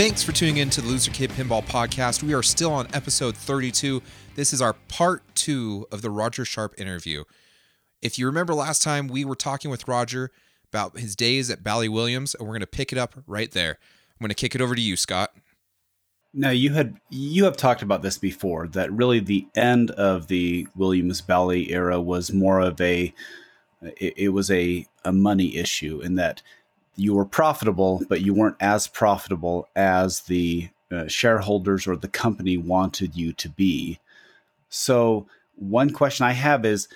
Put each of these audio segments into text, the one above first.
Thanks for tuning in to the Loser Kid Pinball Podcast. We are still on episode 32. This is our part two of the Roger Sharpe interview. If you remember last time, we were talking with Roger about his days at Bally Williams, and we're going to pick it up right there. I'm going to kick it over to you, Scott. Now you had you have talked about this before that really the end of the Williams Bally era was more of a it, it was a a money issue in that you were profitable, but you weren't as profitable as the uh, shareholders or the company wanted you to be. So, one question I have is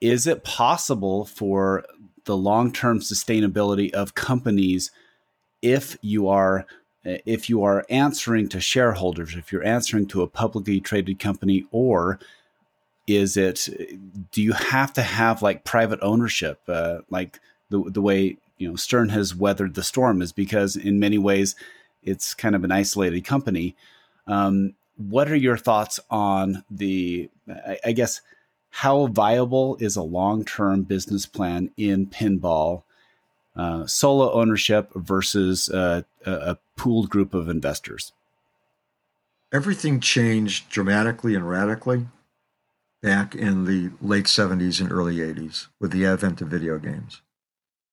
Is it possible for the long term sustainability of companies if you are? If you are answering to shareholders, if you're answering to a publicly traded company, or is it, do you have to have like private ownership, uh, like the, the way you know Stern has weathered the storm is because in many ways it's kind of an isolated company. Um, what are your thoughts on the? I, I guess how viable is a long-term business plan in pinball? Uh, solo ownership versus uh, a, a pooled group of investors. Everything changed dramatically and radically back in the late 70s and early 80s with the advent of video games.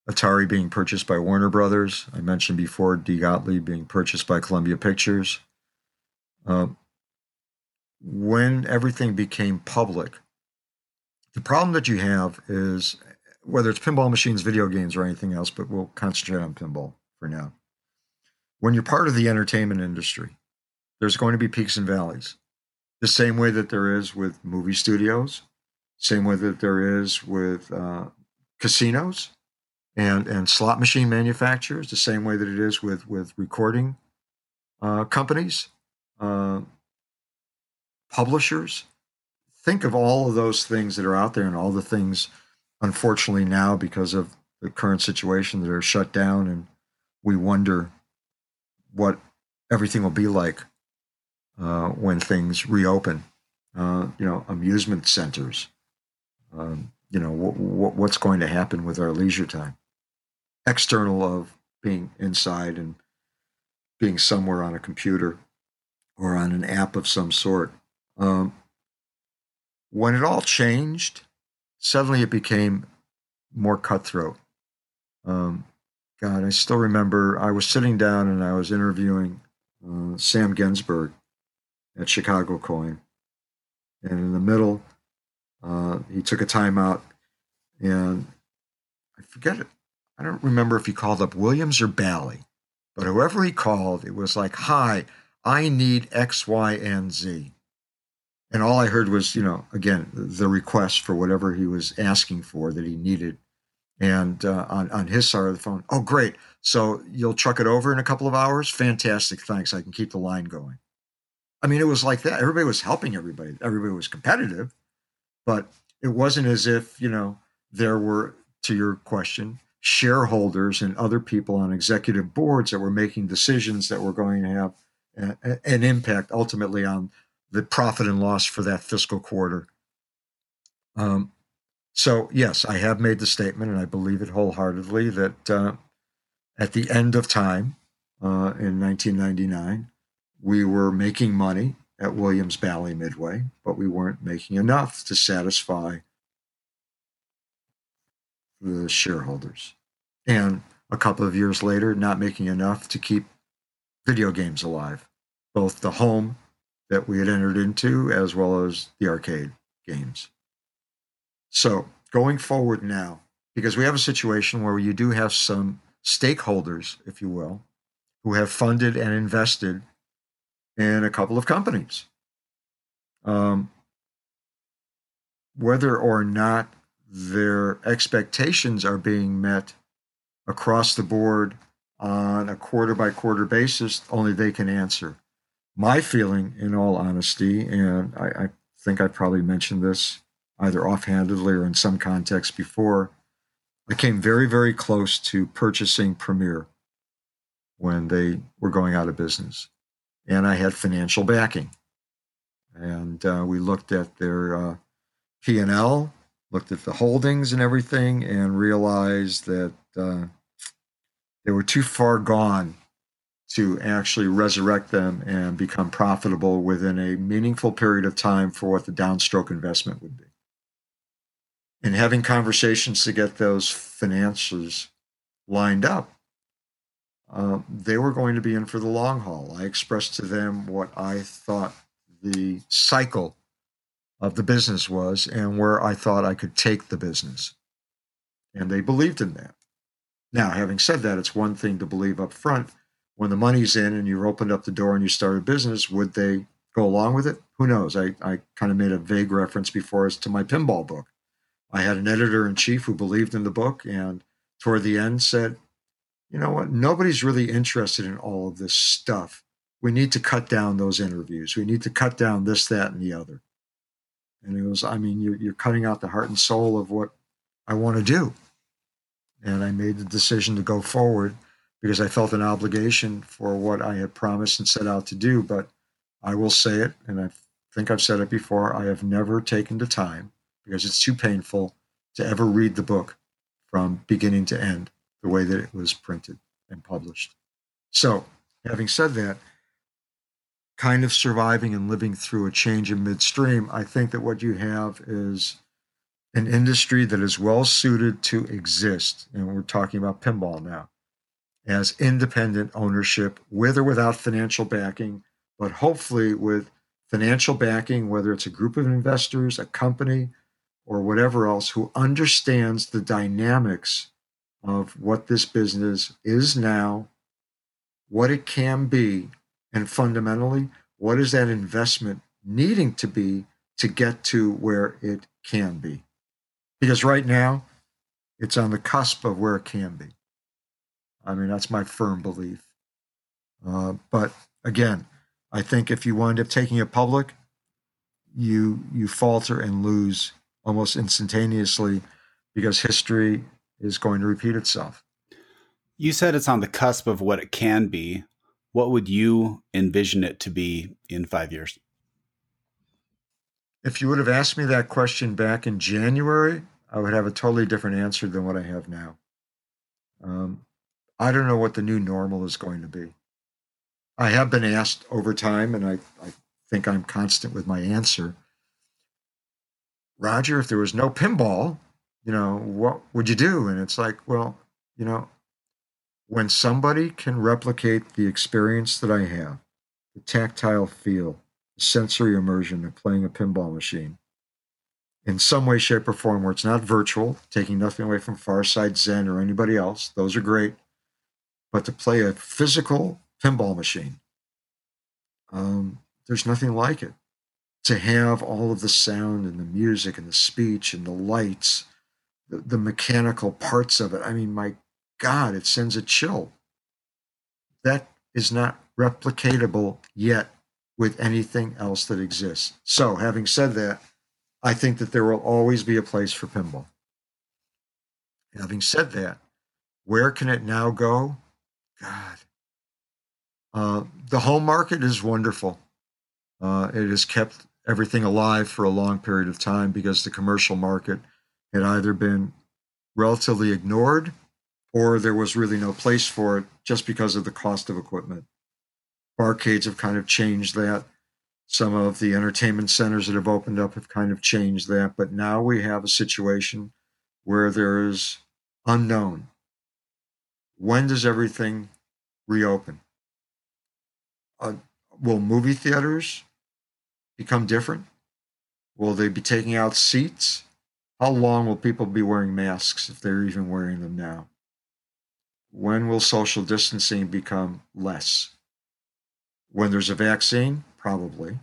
Atari being purchased by Warner Brothers. I mentioned before D. Gottlieb being purchased by Columbia Pictures. Uh, when everything became public, the problem that you have is whether it's pinball machines, video games, or anything else, but we'll concentrate on pinball for now. When you're part of the entertainment industry, there's going to be peaks and valleys. The same way that there is with movie studios, same way that there is with uh, casinos, and and slot machine manufacturers the same way that it is with with recording uh, companies, uh, publishers. Think of all of those things that are out there and all the things, unfortunately, now because of the current situation that are shut down, and we wonder what everything will be like uh, when things reopen. Uh, you know, amusement centers. Um, you know, w- w- what's going to happen with our leisure time external of being inside and being somewhere on a computer or on an app of some sort. Um, when it all changed, suddenly it became more cutthroat. Um, God, I still remember I was sitting down and I was interviewing uh, Sam Gensburg at Chicago Coin. And in the middle, uh, he took a timeout and I forget it. I don't remember if he called up Williams or Bally, but whoever he called, it was like, Hi, I need X, Y, and Z. And all I heard was, you know, again, the request for whatever he was asking for that he needed. And uh, on, on his side of the phone, oh, great. So you'll truck it over in a couple of hours? Fantastic. Thanks. I can keep the line going. I mean, it was like that. Everybody was helping everybody. Everybody was competitive, but it wasn't as if, you know, there were, to your question, shareholders and other people on executive boards that were making decisions that were going to have a, an impact ultimately on the profit and loss for that fiscal quarter. Um, so, yes, I have made the statement, and I believe it wholeheartedly, that uh, at the end of time uh, in 1999, we were making money at Williams Bally Midway, but we weren't making enough to satisfy the shareholders. And a couple of years later, not making enough to keep video games alive, both the home that we had entered into as well as the arcade games. So, going forward now, because we have a situation where you do have some stakeholders, if you will, who have funded and invested in a couple of companies. Um, whether or not their expectations are being met across the board on a quarter by quarter basis, only they can answer. My feeling, in all honesty, and I, I think I probably mentioned this either offhandedly or in some context before, I came very, very close to purchasing Premier when they were going out of business. And I had financial backing. And uh, we looked at their uh, P&L looked at the holdings and everything and realized that uh, they were too far gone to actually resurrect them and become profitable within a meaningful period of time for what the downstroke investment would be. And having conversations to get those finances lined up, uh, they were going to be in for the long haul. I expressed to them what I thought the cycle of the business was and where I thought I could take the business. And they believed in that. Now, having said that, it's one thing to believe up front when the money's in and you've opened up the door and you start a business, would they go along with it? Who knows? I, I kind of made a vague reference before as to my pinball book. I had an editor in chief who believed in the book and toward the end said, you know what? Nobody's really interested in all of this stuff. We need to cut down those interviews. We need to cut down this, that, and the other. And it was, I mean, you're, you're cutting out the heart and soul of what I want to do. And I made the decision to go forward because I felt an obligation for what I had promised and set out to do. But I will say it, and I think I've said it before I have never taken the time because it's too painful to ever read the book from beginning to end the way that it was printed and published. So, having said that, kind of surviving and living through a change in midstream, I think that what you have is an industry that is well suited to exist. And we're talking about pinball now as independent ownership with or without financial backing, but hopefully with financial backing, whether it's a group of investors, a company, or whatever else, who understands the dynamics of what this business is now, what it can be, and fundamentally, what is that investment needing to be to get to where it can be? Because right now, it's on the cusp of where it can be. I mean, that's my firm belief. Uh, but again, I think if you wind up taking it public, you you falter and lose almost instantaneously because history is going to repeat itself. You said it's on the cusp of what it can be. What would you envision it to be in five years? If you would have asked me that question back in January, I would have a totally different answer than what I have now. Um, I don't know what the new normal is going to be. I have been asked over time, and I, I think I'm constant with my answer. Roger, if there was no pinball, you know, what would you do? And it's like, well, you know, when somebody can replicate the experience that I have, the tactile feel, the sensory immersion of playing a pinball machine, in some way, shape, or form, where it's not virtual, taking nothing away from FarSight Zen or anybody else, those are great but to play a physical pinball machine, um, there's nothing like it. To have all of the sound and the music and the speech and the lights, the, the mechanical parts of it. I mean, my God, it sends a chill. That is not replicatable yet with anything else that exists. So, having said that, I think that there will always be a place for pinball. Having said that, where can it now go? God. Uh, the home market is wonderful. Uh, it has kept everything alive for a long period of time because the commercial market had either been relatively ignored or there was really no place for it just because of the cost of equipment. Arcades have kind of changed that. Some of the entertainment centers that have opened up have kind of changed that. But now we have a situation where there is unknown when does everything reopen? Uh, will movie theaters become different? Will they be taking out seats? How long will people be wearing masks if they're even wearing them now? When will social distancing become less? When there's a vaccine? Probably.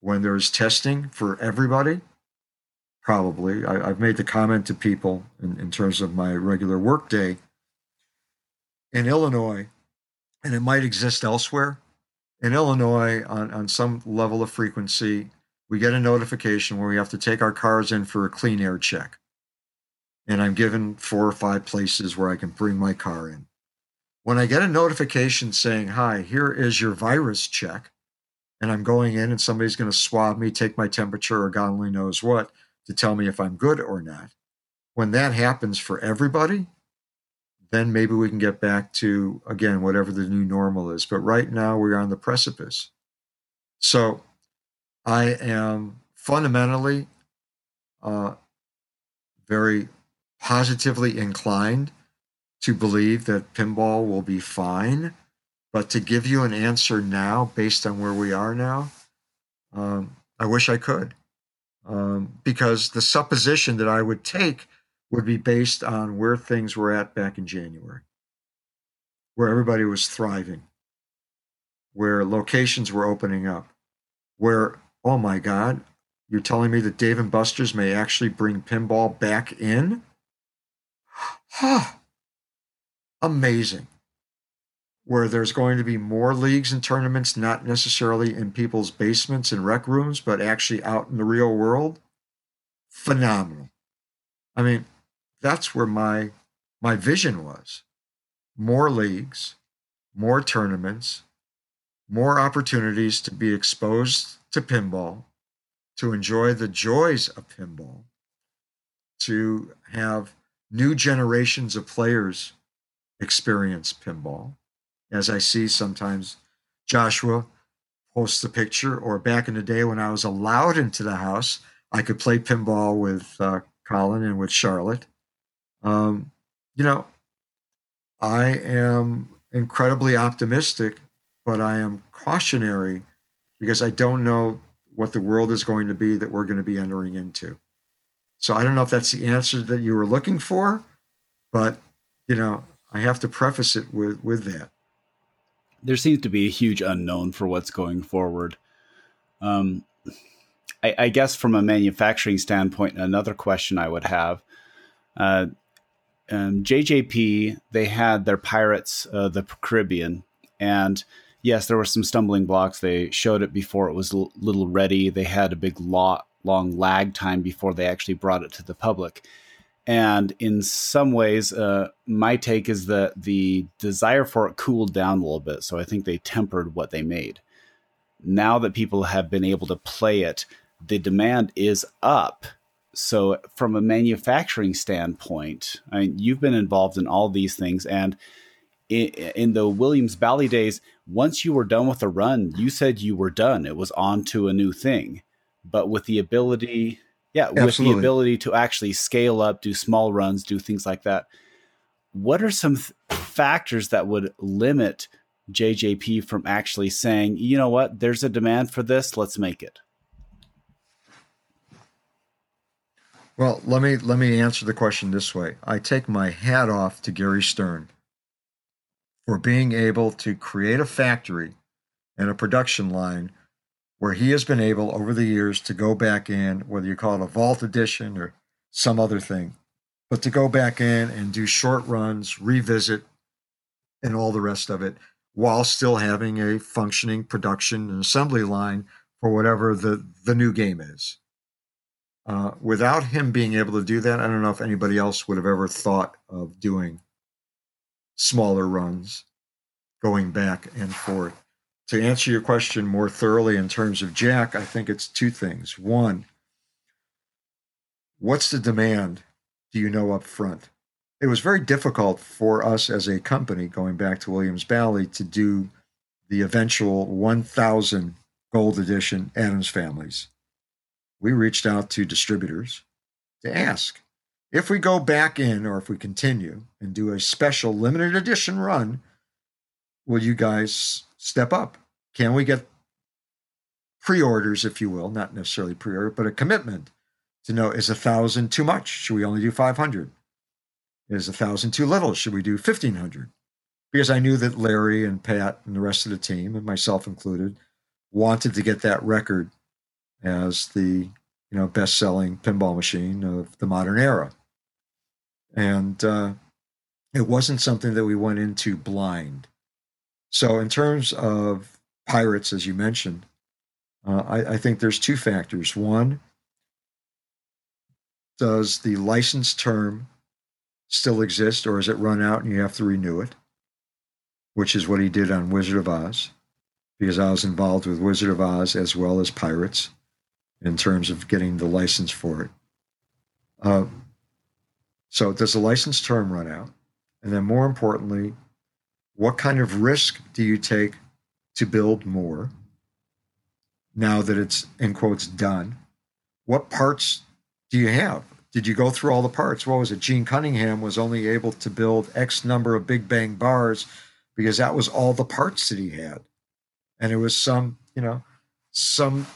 When there's testing for everybody? Probably. I, have made the comment to people in, in terms of my regular workday in Illinois, and it might exist elsewhere. In Illinois, on, on some level of frequency, we get a notification where we have to take our cars in for a clean air check. And I'm given four or five places where I can bring my car in. When I get a notification saying, Hi, here is your virus check, and I'm going in and somebody's going to swab me, take my temperature, or God only knows what to tell me if I'm good or not. When that happens for everybody, then maybe we can get back to, again, whatever the new normal is. But right now, we're on the precipice. So I am fundamentally uh, very positively inclined to believe that pinball will be fine. But to give you an answer now, based on where we are now, um, I wish I could. Um, because the supposition that I would take would be based on where things were at back in January, where everybody was thriving, where locations were opening up, where, oh my God, you're telling me that Dave and Buster's may actually bring pinball back in? Amazing. Where there's going to be more leagues and tournaments, not necessarily in people's basements and rec rooms, but actually out in the real world. Phenomenal. I mean, that's where my my vision was. More leagues, more tournaments, more opportunities to be exposed to pinball, to enjoy the joys of pinball, to have new generations of players experience pinball. As I see sometimes Joshua posts the picture, or back in the day when I was allowed into the house, I could play pinball with uh, Colin and with Charlotte. Um, you know, I am incredibly optimistic, but I am cautionary because I don't know what the world is going to be that we're going to be entering into. So I don't know if that's the answer that you were looking for, but you know, I have to preface it with with that. There seems to be a huge unknown for what's going forward. Um, I, I guess from a manufacturing standpoint, another question I would have. Uh, um, JJP, they had their Pirates, uh, the Caribbean, and yes, there were some stumbling blocks. They showed it before it was a little ready. They had a big lot, long lag time before they actually brought it to the public. And in some ways, uh, my take is that the desire for it cooled down a little bit. So I think they tempered what they made. Now that people have been able to play it, the demand is up so, from a manufacturing standpoint, I mean, you've been involved in all these things, and in, in, the Williams Bally days, once you were done with a run, you said you were done. It was on to a new thing. But with the ability, yeah, with the ability to actually scale up, do small runs, do things like that, what are some th- factors that would limit JJP from actually saying, you know what, there's a demand for this, let's make it? Well, let me let me answer the question this way. I take my hat off to Gary Stern for being able to create a factory and a production line where he has been able over the years to go back in, whether you call it a vault edition or some other thing, but to go back in and do short runs, revisit, and all the rest of it while still having a functioning production and assembly line for whatever the, the new game is. Uh, without him being able to do that, I don't know if anybody else would have ever thought of doing smaller runs, going back and forth. To answer your question more thoroughly in terms of Jack, I think it's two things. One, what's the demand? Do you know up front? It was very difficult for us as a company, going back to Williams Bally, to do the eventual 1,000 gold edition Addams families we reached out to distributors to ask if we go back in or if we continue and do a special limited edition run, will you guys step up? Can we get pre orders, if you will, not necessarily pre order, but a commitment to know is a thousand too much? Should we only do 500? Is a thousand too little? Should we do 1500? Because I knew that Larry and Pat and the rest of the team, and myself included, wanted to get that record as the you know best-selling pinball machine of the modern era, and uh, it wasn't something that we went into blind. So, in terms of pirates, as you mentioned, uh, I, I think there's two factors. One, does the license term still exist, or has it run out and you have to renew it? Which is what he did on Wizard of Oz, because I was involved with Wizard of Oz as well as Pirates in terms of getting the license for it. Uh, so does the license term run out? And then, more importantly, what kind of risk do you take to build more now that it's, in quotes, done? What parts do you have? Did you go through all the parts? What was it? Gene Cunningham was only able to build X number of Big Bang bars because that was all the parts that he had. And it was some, you know, some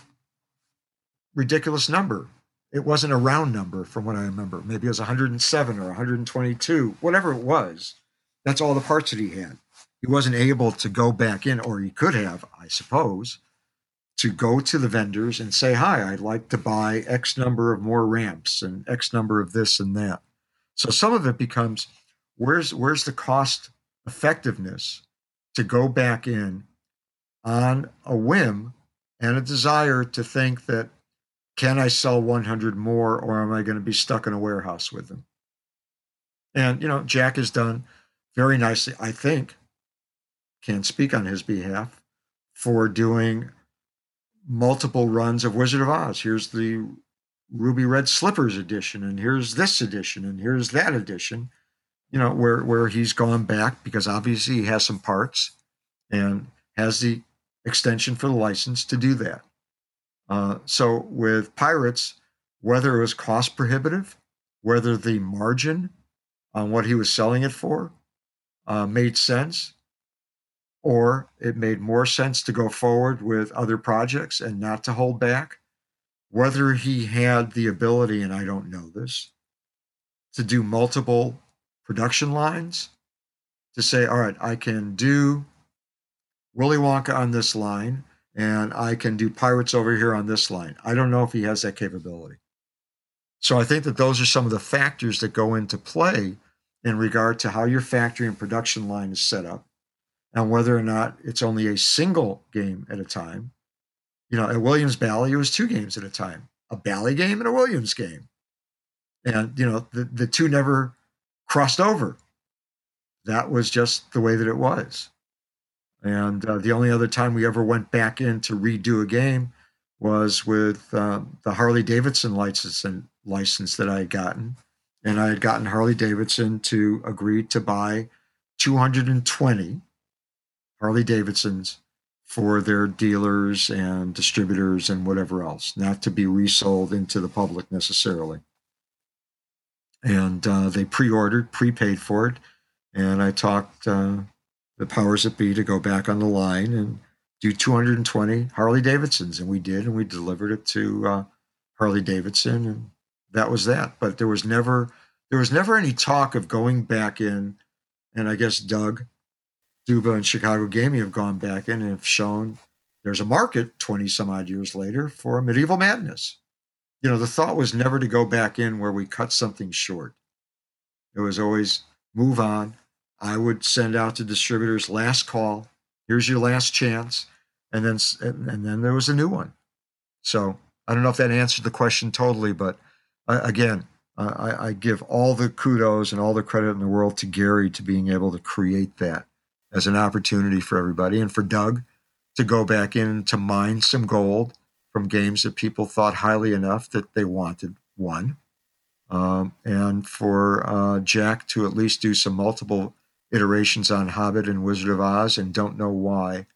ridiculous number. It wasn't a round number from what I remember. Maybe it was 107 or 122, whatever it was. That's all the parts that he had. He wasn't able to go back in, or he could have, I suppose, to go to the vendors and say, Hi, I'd like to buy X number of more ramps and X number of this and that. So some of it becomes where's where's the cost effectiveness to go back in on a whim and a desire to think that can I sell 100 more or am I going to be stuck in a warehouse with them? And, you know, Jack has done very nicely, I think, can't speak on his behalf, for doing multiple runs of Wizard of Oz. Here's the Ruby Red Slippers edition, and here's this edition, and here's that edition. You know, where where he's gone back because obviously he has some parts and has the extension for the license to do that. Uh, so with Pirates, whether it was cost prohibitive, whether the margin on what he was selling it for uh, made sense, or it made more sense to go forward with other projects and not to hold back. Whether he had the ability, and I don't know this, to do multiple production lines, to say, all right, I can do Willy Wonka on this line and I can do Pirates over here on this line. I don't know if he has that capability. So I think that those are some of the factors that go into play in regard to how your factory and production line is set up and whether or not it's only a single game at a time. You know, at Williams Bally, it was two games at a time a Bally game and a Williams game. And, you know, the, the two never crossed over. That was just the way that it was. And uh, the only other time we ever went back in to redo a game was with um, the Harley Davidson license license that I had gotten, and I had gotten Harley Davidson to agree to buy 220 Harley Davidsons for their dealers and distributors and whatever else, not to be resold into the public necessarily. And uh, they pre-ordered, prepaid for it, and I talked uh, the powers that be to go back on the line and do 220 Harley Davidsons, and we did, and we delivered it to uh, Harley Davidson, and that was that. But there was never there was never any talk of going back in, and I guess Doug Duba and Chicago Gaming have gone back in and have shown there's a market 20 some odd years later for medieval madness. You know, the thought was never to go back in where we cut something short. It was always move on, I would send out to distributors last call. Here's your last chance, and then and then there was a new one. So I don't know if that answered the question totally, but uh, again, uh, I, I give all the kudos and all the credit in the world to Gary to being able to create that as an opportunity for everybody, and for Doug to go back in to mine some gold from games that people thought highly enough that they wanted one, um, and for uh, Jack to at least do some multiple iterations on Hobbit and Wizard of Oz, and don't know why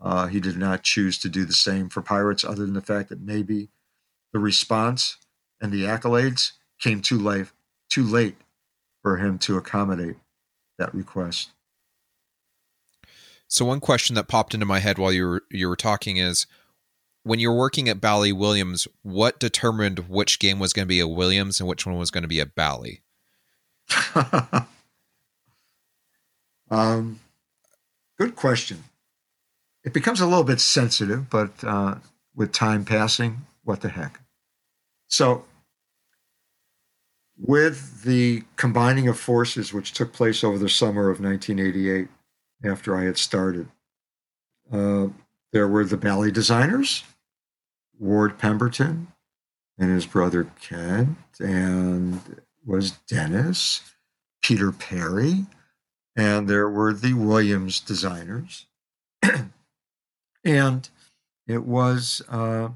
uh, he did not choose to do the same for Pirates, other than the fact that maybe the response and the accolades came too late, too late for him to accommodate that request. So one question that popped into my head while you were you were talking is when you're working at Bally Williams, what determined which game was going to be a Williams and which one was going to be a Bally? Um, good question. It becomes a little bit sensitive, but uh, with time passing, what the heck? So, with the combining of forces, which took place over the summer of 1988, after I had started, uh, there were the Bally designers, Ward Pemberton and his brother Kent, and was Dennis, Peter Perry, and there were the Williams designers. and it was, uh,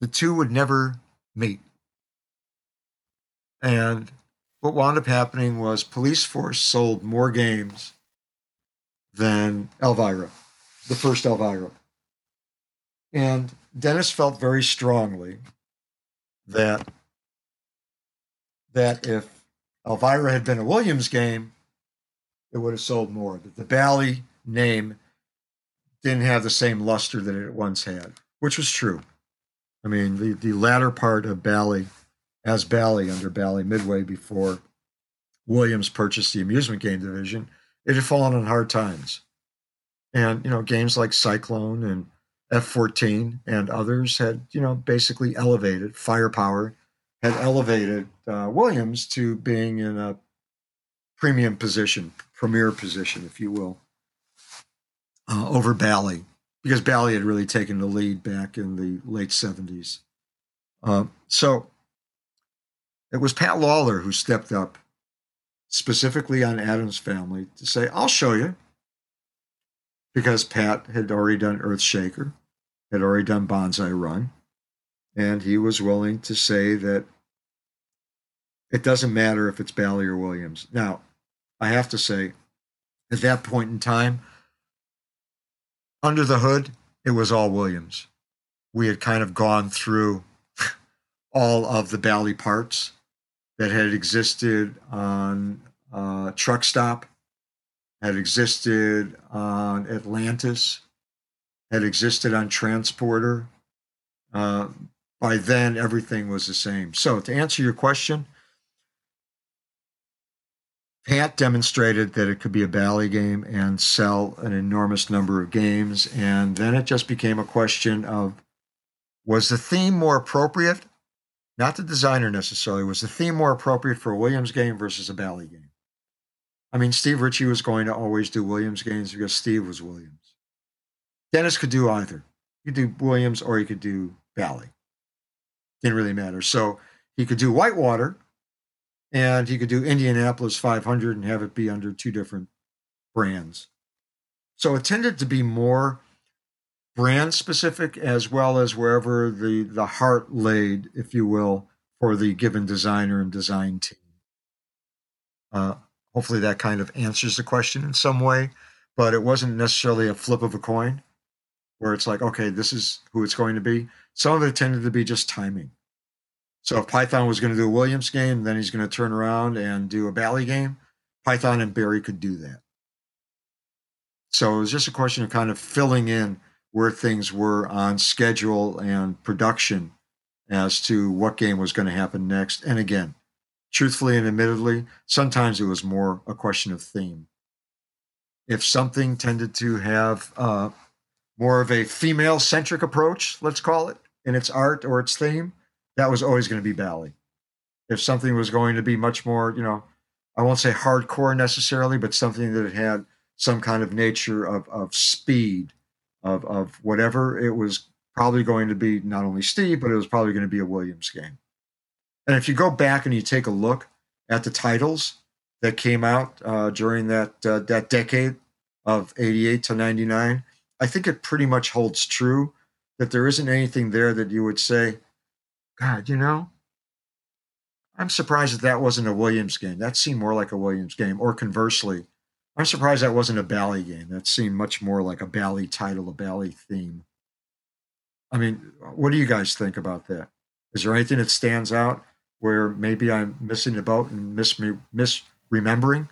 the two would never meet. And what wound up happening was Police Force sold more games than Elvira, the first Elvira. And Dennis felt very strongly that that if Elvira had been a Williams game, it would have sold more. That the Bally name didn't have the same luster that it once had, which was true. I mean, the, the latter part of Bally, as Bally under Bally Midway before Williams purchased the amusement game division, it had fallen on hard times. And, you know, games like Cyclone and F 14 and others had, you know, basically elevated firepower, had elevated uh, Williams to being in a premium position, premier position, if you will, uh, over Bally, because Bally had really taken the lead back in the late 70s. Uh, so it was Pat Lawlor who stepped up specifically on Addams Family to say, I'll show you. Because Pat had already done Earthshaker, had already done Banzai Run, and he was willing to say that it doesn't matter if it's Bally or Williams. Now, I have to say, at that point in time, under the hood, it was all Williams. We had kind of gone through all of the Bally parts that had existed on uh, Truck Stop, had existed on Atlantis, had existed on Transporter. Uh, by then, everything was the same. So, to answer your question, Pat demonstrated that it could be a Bally game and sell an enormous number of games. And then it just became a question of was the theme more appropriate not the designer necessarily. Was the theme more appropriate for a Williams game versus a Bally game? I mean, Steve Ritchie was going to always do Williams games because Steve was Williams. Dennis could do either. He could do Williams or he could do Bally. Didn't really matter. So he could do Whitewater and he could do Indianapolis 500 and have it be under two different brands. So it tended to be more brand specific as well as wherever the the heart laid, if you will, for the given designer and design team. Uh, hopefully, that kind of answers the question in some way, but it wasn't necessarily a flip of a coin where it's like, okay, this is who it's going to be. Some of it tended to be just timing. So if Python was going to do a Williams game, then he's going to turn around and do a Bally game. Python and Barry could do that. So it was just a question of kind of filling in where things were on schedule and production as to what game was going to happen next. And again, truthfully and admittedly, sometimes it was more a question of theme. If something tended to have uh, more of a female centric approach, let's call it, in its art or its theme, that was always going to be Bally. If something was going to be much more, you know, I won't say hardcore necessarily, but something that had some kind of nature of, of speed of of whatever it was probably going to be not only Steve, but it was probably going to be a Williams game. And if you go back and you take a look at the titles that came out uh, during that uh, that decade of 88 to 99, I think it pretty much holds true that there isn't anything there that you would say, God, you know, I'm surprised that that wasn't a Williams game. That seemed more like a Williams game. Or conversely, I'm surprised that wasn't a Bally game. That seemed much more like a Bally title, a Bally theme. I mean, what do you guys think about that? Is there anything that stands out where maybe I'm missing the boat and mis- misremembering?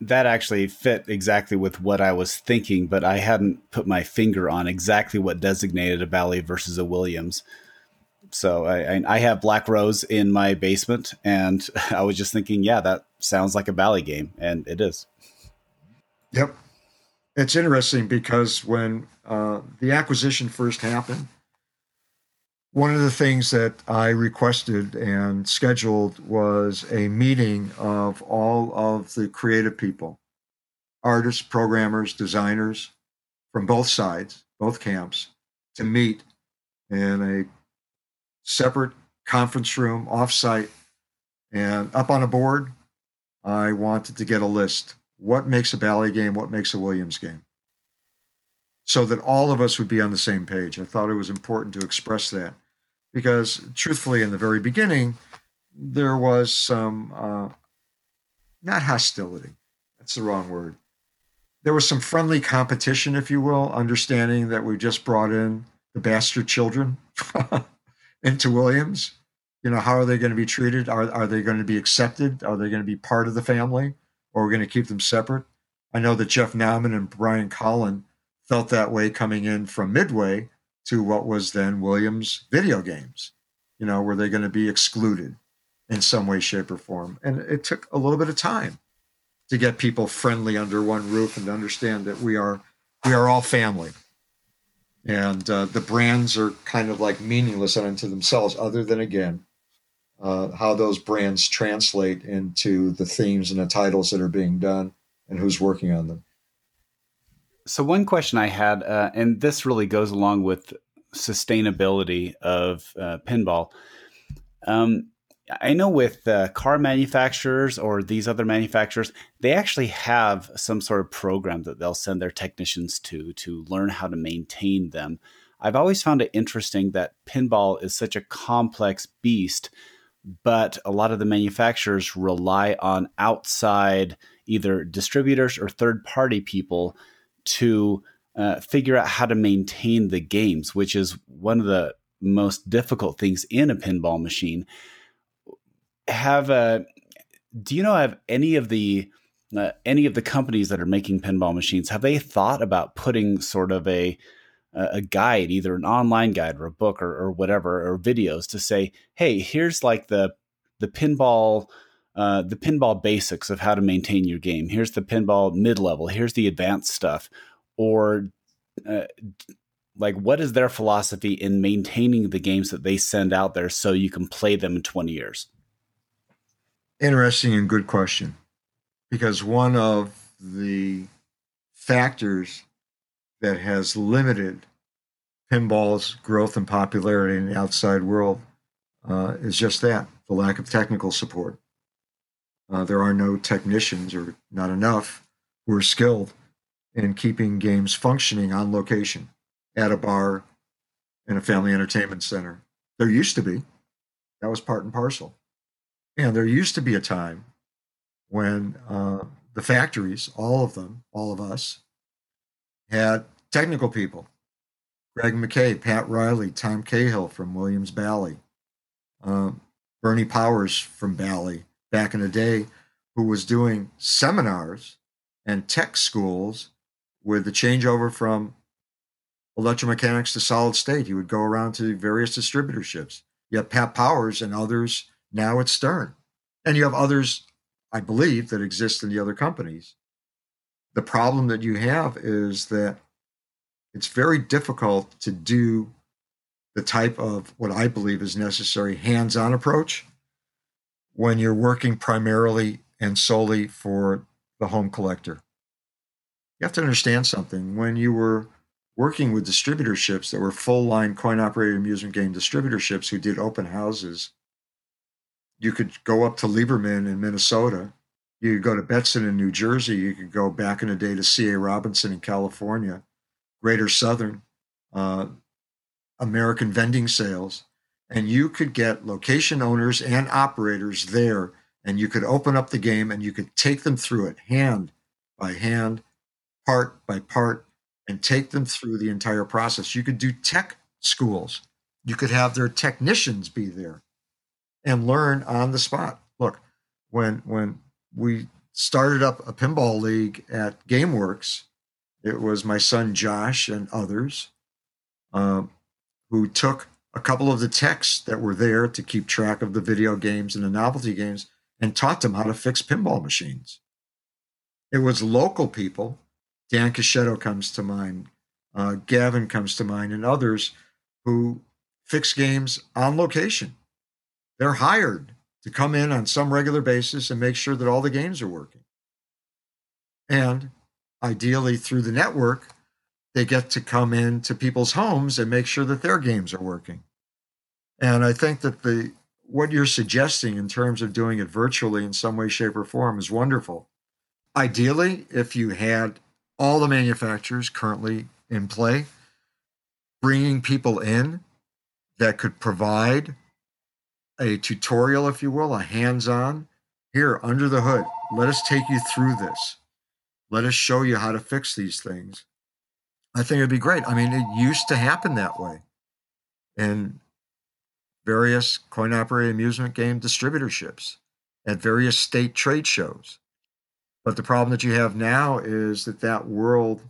That actually fit exactly with what I was thinking, but I hadn't put my finger on exactly what designated a Bally versus a Williams. So I, I have Black Rose in my basement, and I was just thinking, yeah, that sounds like a Bally game, and it is. Yep. It's interesting because when uh, the acquisition first happened, one of the things that I requested and scheduled was a meeting of all of the creative people artists, programmers, designers from both sides, both camps, to meet in a separate conference room offsite. And up on a board, I wanted to get a list what makes a Bally game, what makes a Williams game, so that all of us would be on the same page. I thought it was important to express that because, truthfully, in the very beginning, there was some uh, not hostility. That's the wrong word. There was some friendly competition, if you will, understanding that we just brought in the bastard children into Williams. You know, how are they going to be treated? Are, are they going to be accepted? Are they going to be part of the family? Or we're going to keep them separate? I know that Jeff Nauman and Brian Colin felt that way coming in from Midway to what was then Williams video games. You know, were they going to be excluded in some way, shape, or form? And it took a little bit of time to get people friendly under one roof and to understand that we are we are all family. And uh, the brands are kind of like meaningless unto themselves, other than again uh, how those brands translate into the themes and the titles that are being done and who's working on them. So one question I had, uh, and this really goes along with sustainability of uh, pinball. Um, I know with uh, car manufacturers or these other manufacturers, they actually have some sort of program that they'll send their technicians to to learn how to maintain them. I've always found it interesting that pinball is such a complex beast, but a lot of the manufacturers rely on outside either distributors or third party people to uh, figure out how to maintain the games, which is one of the most difficult things in a pinball machine. Have a uh, do you know have any of the uh, any of the companies that are making pinball machines have they thought about putting sort of a a guide, either an online guide or a book or, or whatever, or videos to say, hey, here's like the the pinball uh, the pinball basics of how to maintain your game. Here's the pinball mid level. Here's the advanced stuff. Or uh, like, what is their philosophy in maintaining the games that they send out there so you can play them in 20 years? Interesting and good question. Because one of the factors that has limited pinball's growth and popularity in the outside world uh, is just that the lack of technical support. Uh, there are no technicians, or not enough, who are skilled in keeping games functioning on location at a bar in a family entertainment center. There used to be. That was part and parcel. And there used to be a time when uh, the factories, all of them, all of us, had technical people. Greg McKay, Pat Riley, Tom Cahill from Williams Bally, uh, Bernie Powers from Bally, back in the day who was doing seminars and tech schools with the changeover from electromechanics to solid state. He would go around to various distributorships. You have Pat Powers and others now at Stern. And you have others, I believe, that exist in the other companies. The problem that you have is that it's very difficult to do the type of what I believe is necessary hands on approach when you're working primarily and solely for the home collector. You have to understand something. When you were working with distributorships that were full line coin operated amusement game distributorships who did open houses, you could go up to Lieberman in Minnesota. You could go to Betson in New Jersey. You could go back in the day to C.A. Robinson in California, Greater Southern, uh, American vending sales and you could get location owners and operators there and you could open up the game and you could take them through it hand by hand part by part and take them through the entire process. You could do tech schools. You could have their technicians be there and learn on the spot. Look when when we started up a pinball league at gameworks it was my son josh and others um, who took a couple of the techs that were there to keep track of the video games and the novelty games and taught them how to fix pinball machines. It was local people. Dan Cashetto comes to mind, uh, Gavin comes to mind, and others who fix games on location. They're hired to come in on some regular basis and make sure that all the games are working. And ideally, through the network, they get to come into people's homes and make sure that their games are working. And I think that the what you're suggesting in terms of doing it virtually in some way, shape, or form is wonderful. Ideally, if you had all the manufacturers currently in play, bringing people in that could provide a tutorial, if you will, a hands on. Here, under the hood, let us take you through this. Let us show you how to fix these things. I think it'd be great. I mean, it used to happen that way in various coin operated amusement game distributorships at various state trade shows. But the problem that you have now is that that world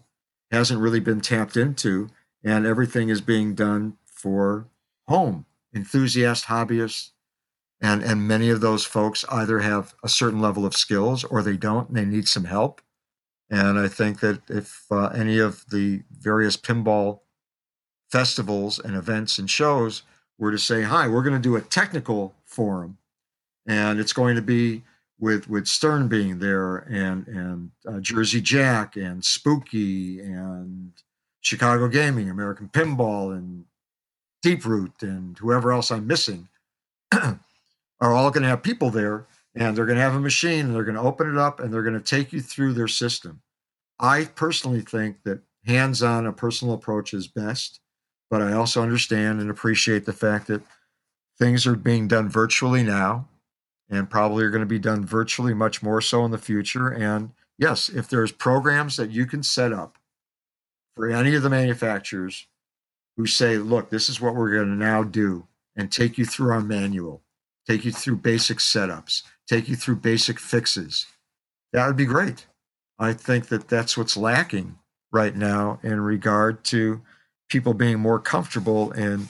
hasn't really been tapped into, and everything is being done for home enthusiast hobbyists. And, and many of those folks either have a certain level of skills or they don't and they need some help. And I think that if uh, any of the various pinball festivals and events and shows were to say, hi, we're going to do a technical forum, and it's going to be with with Stern being there and and uh, Jersey Jack and Spooky and Chicago Gaming, American Pinball and Deeproot and whoever else I'm missing are all going to have people there and they're going to have a machine and they're going to open it up and they're going to take you through their system. I personally think that hands-on a personal approach is best, but I also understand and appreciate the fact that things are being done virtually now and probably are going to be done virtually much more so in the future. And yes, if there's programs that you can set up for any of the manufacturers who say, look, this is what we're going to now do and take you through our manual, take you through basic setups, take you through basic fixes, that would be great. I think that that's what's lacking right now in regard to people being more comfortable in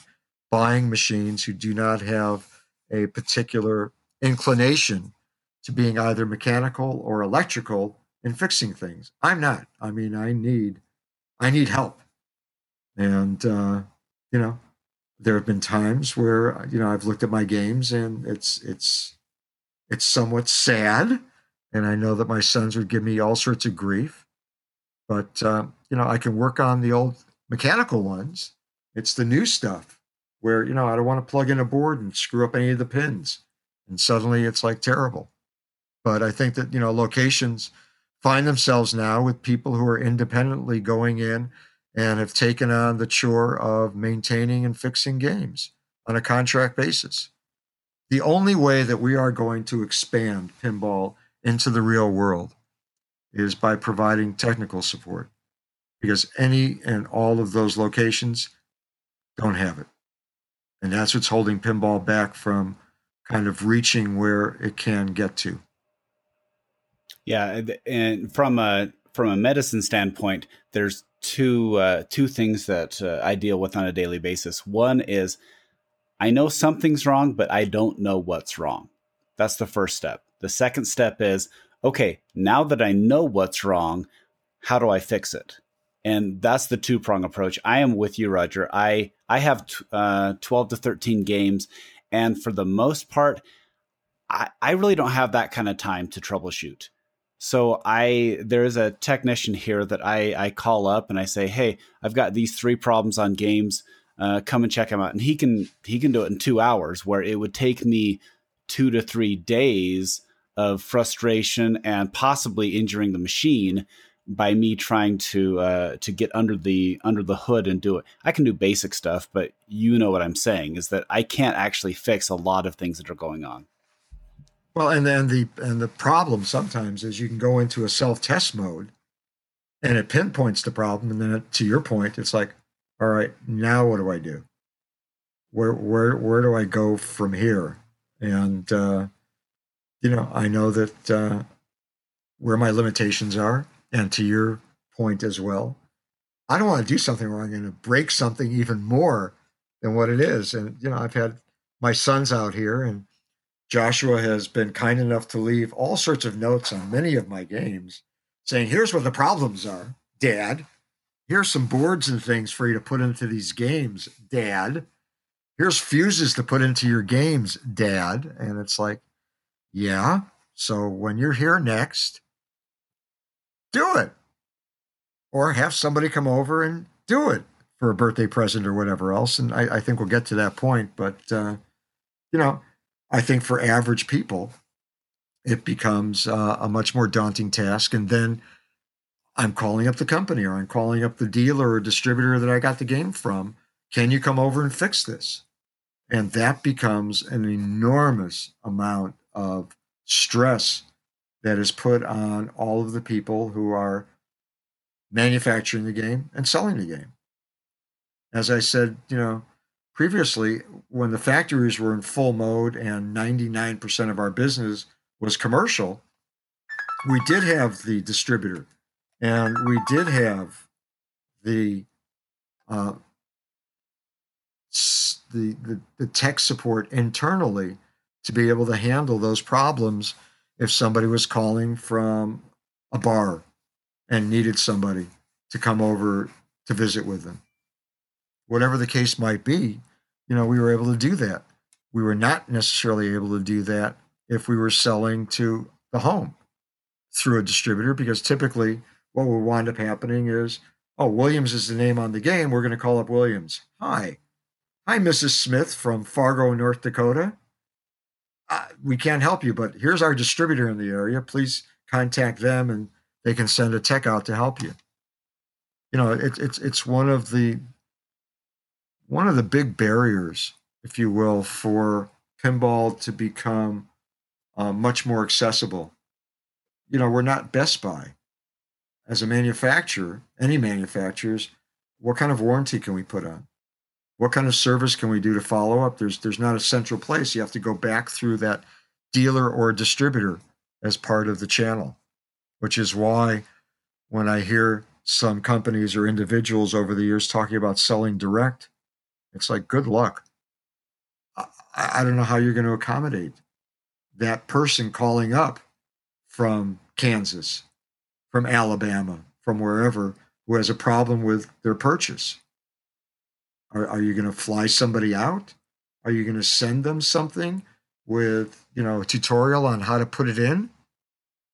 buying machines who do not have a particular inclination to being either mechanical or electrical in fixing things. I'm not. I mean, I need, I need help, and uh, you know, there have been times where you know I've looked at my games and it's it's it's somewhat sad, and I know that my sons would give me all sorts of grief, but uh, you know I can work on the old mechanical ones. It's the new stuff where you know I don't want to plug in a board and screw up any of the pins and suddenly it's like terrible. But I think that, you know, locations find themselves now with people who are independently going in and have taken on the chore of maintaining and fixing games on a contract basis. The only way that we are going to expand pinball into the real world is by providing technical support because any and all of those locations don't have it. And that's what's holding pinball back from kind of reaching where it can get to. Yeah, and from a from a medicine standpoint, there's two uh, two things that uh, I deal with on a daily basis. One is I know something's wrong, but I don't know what's wrong. That's the first step. The second step is okay, now that I know what's wrong, how do I fix it? And that's the two prong approach. I am with you, Roger. I I have t- uh, twelve to thirteen games, and for the most part, I, I really don't have that kind of time to troubleshoot. So I there is a technician here that I, I call up and I say, hey, I've got these three problems on games. Uh, come and check him out, and he can he can do it in two hours, where it would take me two to three days of frustration and possibly injuring the machine by me trying to uh, to get under the under the hood and do it. I can do basic stuff, but you know what I'm saying is that I can't actually fix a lot of things that are going on. Well, and then the and the problem sometimes is you can go into a self test mode, and it pinpoints the problem, and then to your point, it's like, all right, now what do I do? Where where where do I go from here? And uh, you know, I know that uh, where my limitations are and to your point as well, I don't want to do something where I'm going to break something even more than what it is. And, you know, I've had my sons out here, and Joshua has been kind enough to leave all sorts of notes on many of my games saying, here's what the problems are, Dad. Here's some boards and things for you to put into these games, Dad. Here's fuses to put into your games, Dad. And it's like, yeah. So when you're here next, do it. Or have somebody come over and do it for a birthday present or whatever else. And I, I think we'll get to that point. But, uh, you know, I think for average people, it becomes uh, a much more daunting task. And then I'm calling up the company or I'm calling up the dealer or distributor that I got the game from. Can you come over and fix this? And that becomes an enormous amount of stress that is put on all of the people who are manufacturing the game and selling the game. As I said, you know, previously, when the factories were in full mode and 99% of our business was commercial, we did have the distributor and we did have the uh, the, the, the tech support internally to be able to handle those problems if somebody was calling from a bar and needed somebody to come over to visit with them. Whatever the case might be, you know, we were able to do that. We were not necessarily able to do that if we were selling to the home through a distributor because typically what will wind up happening is, oh, Williams is the name on the game. We're going to call up Williams. Hi. Hi, Mrs. Smith from Fargo, North Dakota. Uh, we can't help you, but here's our distributor in the area. Please contact them and they can send a tech out to help you. You know, it, it's it's one of the one of the big barriers, if you will, for pinball to become uh, much more accessible. You know, we're not Best Buy. As a manufacturer, any manufacturers, what kind of warranty can we put on? What kind of service can we do to follow up? There's there's not a central place. You have to go back through that dealer or distributor as part of the channel, which is why when I hear some companies or individuals over the years talking about selling direct, it's like good luck. I, I don't know how you're going to accommodate that person calling up from Kansas, from Alabama, from wherever, who has a problem with their purchase. Are, are you going to fly somebody out? Are you going to send them something with, you know, a tutorial on how to put it in?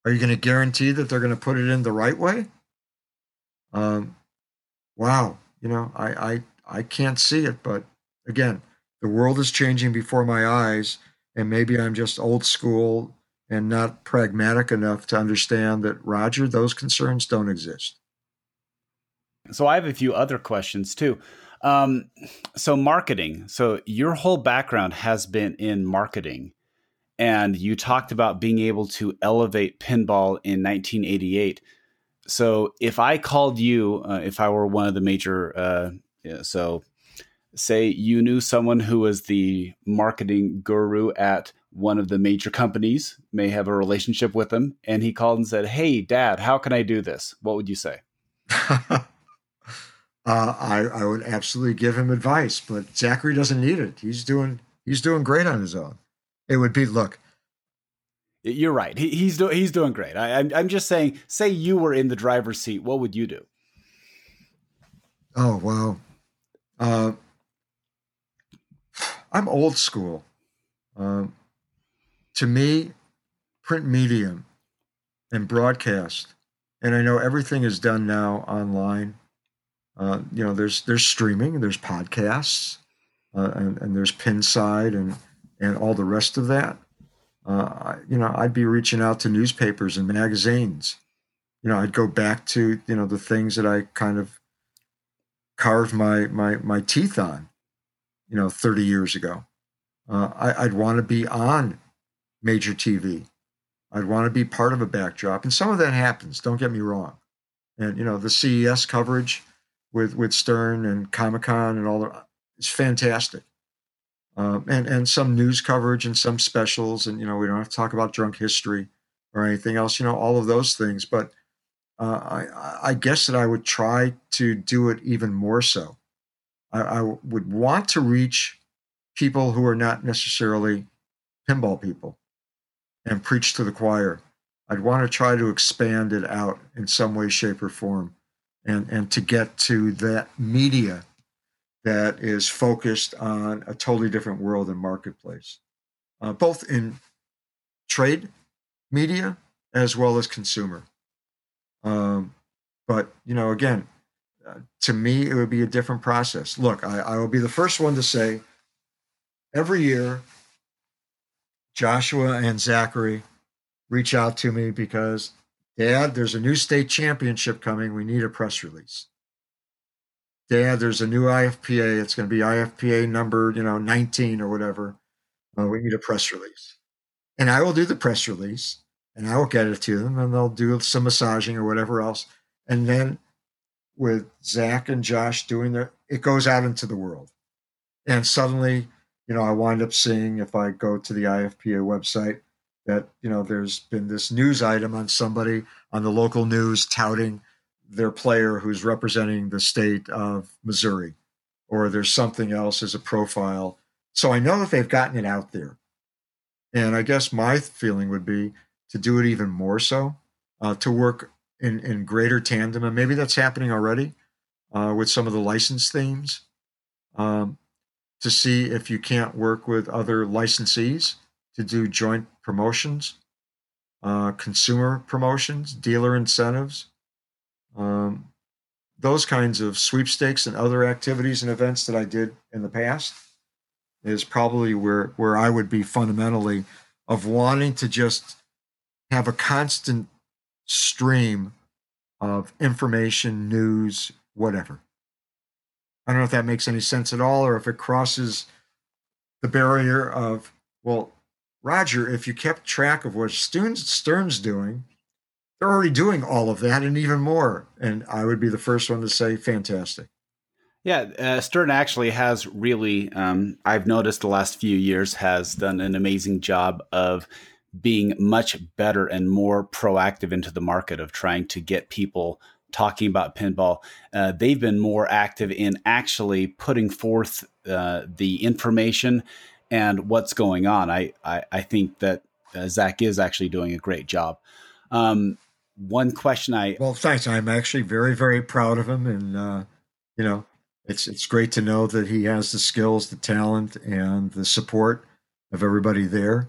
Are you going to guarantee that they're going to put it in the right way? Um, wow, you know, I, I, I can't see it, but again, the world is changing before my eyes, and maybe I'm just old school and not pragmatic enough to understand that, Roger, those concerns don't exist. So I have a few other questions too. Um, so marketing. So your whole background has been in marketing, and you talked about being able to elevate pinball in 1988. So if I called you, uh, if I were one of the major, uh, yeah, so say you knew someone who was the marketing guru at one of the major companies, may have a relationship with them, and he called and said, "Hey, Dad, how can I do this?" What would you say? uh, I, I would absolutely give him advice, but Zachary doesn't need it. He's doing he's doing great on his own. It would be look. You're right. He, he's doing he's doing great. I, I'm I'm just saying. Say you were in the driver's seat. What would you do? Oh wow. Uh, I'm old school. Um, to me, print medium and broadcast, and I know everything is done now online. Uh, you know, there's there's streaming, there's podcasts, uh, and, and there's Pinside and and all the rest of that. Uh, you know, I'd be reaching out to newspapers and magazines. You know, I'd go back to you know the things that I kind of carved my my my teeth on. You know, 30 years ago. Uh, I, I'd want to be on major TV. I'd want to be part of a backdrop, and some of that happens. Don't get me wrong. And you know, the CES coverage with with Stern and Comic Con and all that. It's fantastic. Um, and and some news coverage and some specials, and you know we don't have to talk about drunk history or anything else. You know all of those things, but uh, I I guess that I would try to do it even more so. I, I would want to reach people who are not necessarily pinball people and preach to the choir. I'd want to try to expand it out in some way, shape, or form and, and to get to that media that is focused on a totally different world and marketplace, uh, both in trade media as well as consumer. Um, but, you know, again, uh, to me, it would be a different process. Look, I, I will be the first one to say every year, Joshua and Zachary reach out to me because Dad, there's a new state championship coming. We need a press release. Dad, there's a new IFPA. It's going to be IFPA number, you know, 19 or whatever. Uh, we need a press release. And I will do the press release and I will get it to them and they'll do some massaging or whatever else. And then with Zach and Josh doing their, it goes out into the world. And suddenly, you know, I wind up seeing if I go to the IFPA website that, you know, there's been this news item on somebody on the local news touting their player who's representing the state of Missouri, or there's something else as a profile. So I know that they've gotten it out there. And I guess my feeling would be to do it even more so, uh, to work in, in greater tandem. And maybe that's happening already uh, with some of the license themes um, to see if you can't work with other licensees to do joint promotions, uh, consumer promotions, dealer incentives, um, those kinds of sweepstakes and other activities and events that I did in the past is probably where where I would be fundamentally of wanting to just have a constant stream of information, news, whatever. I don't know if that makes any sense at all or if it crosses the barrier of, well, Roger, if you kept track of what Stern's doing, they're already doing all of that and even more. And I would be the first one to say, fantastic. Yeah, uh, Stern actually has really, um, I've noticed the last few years, has done an amazing job of being much better and more proactive into the market of trying to get people talking about pinball. Uh, they've been more active in actually putting forth uh, the information and what's going on. I, I, I think that uh, Zach is actually doing a great job. Um, one question I well, thanks. I'm actually very, very proud of him, and uh, you know, it's it's great to know that he has the skills, the talent, and the support of everybody there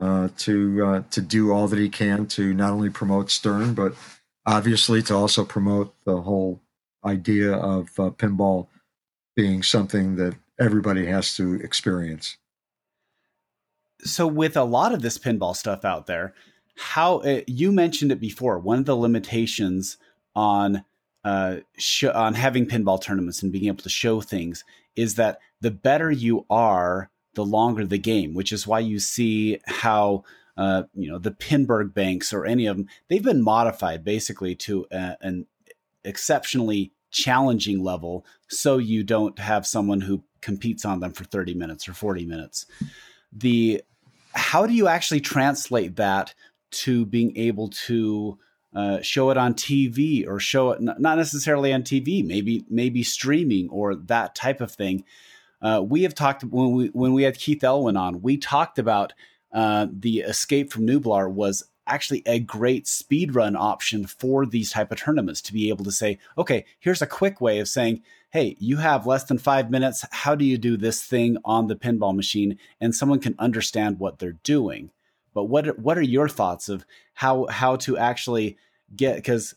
uh, to uh, to do all that he can to not only promote Stern, but obviously to also promote the whole idea of uh, pinball being something that everybody has to experience. So, with a lot of this pinball stuff out there, how uh, you mentioned it before. One of the limitations on uh, sh- on having pinball tournaments and being able to show things is that the better you are, the longer the game. Which is why you see how uh, you know the Pinburgh banks or any of them they've been modified basically to a, an exceptionally challenging level, so you don't have someone who competes on them for 30 minutes or 40 minutes. The how do you actually translate that to being able to uh, show it on TV or show it not necessarily on TV, maybe maybe streaming or that type of thing. Uh, we have talked when we when we had Keith Elwin on. We talked about uh, the Escape from Nublar was actually a great speed run option for these type of tournaments to be able to say, okay, here's a quick way of saying, hey, you have less than five minutes. How do you do this thing on the pinball machine? And someone can understand what they're doing. But what what are your thoughts of how how to actually get because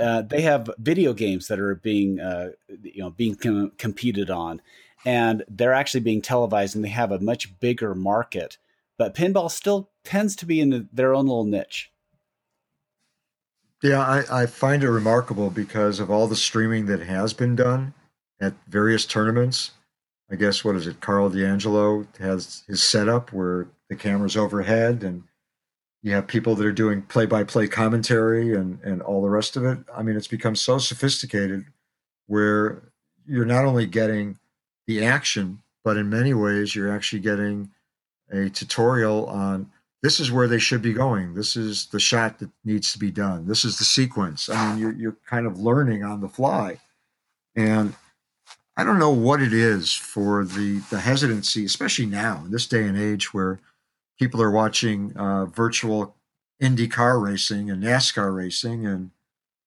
uh, they have video games that are being uh, you know being com- competed on, and they're actually being televised, and they have a much bigger market. But pinball still tends to be in their own little niche. Yeah, I, I find it remarkable because of all the streaming that has been done at various tournaments. I guess what is it? Carl D'Angelo has his setup where the camera's overhead and you have people that are doing play-by-play commentary and and all the rest of it i mean it's become so sophisticated where you're not only getting the action but in many ways you're actually getting a tutorial on this is where they should be going. This is the shot that needs to be done. This is the sequence. I mean you're, you're kind of learning on the fly. And i don't know what it is for the the hesitancy especially now in this day and age where people are watching uh, virtual Indy car racing and NASCAR racing and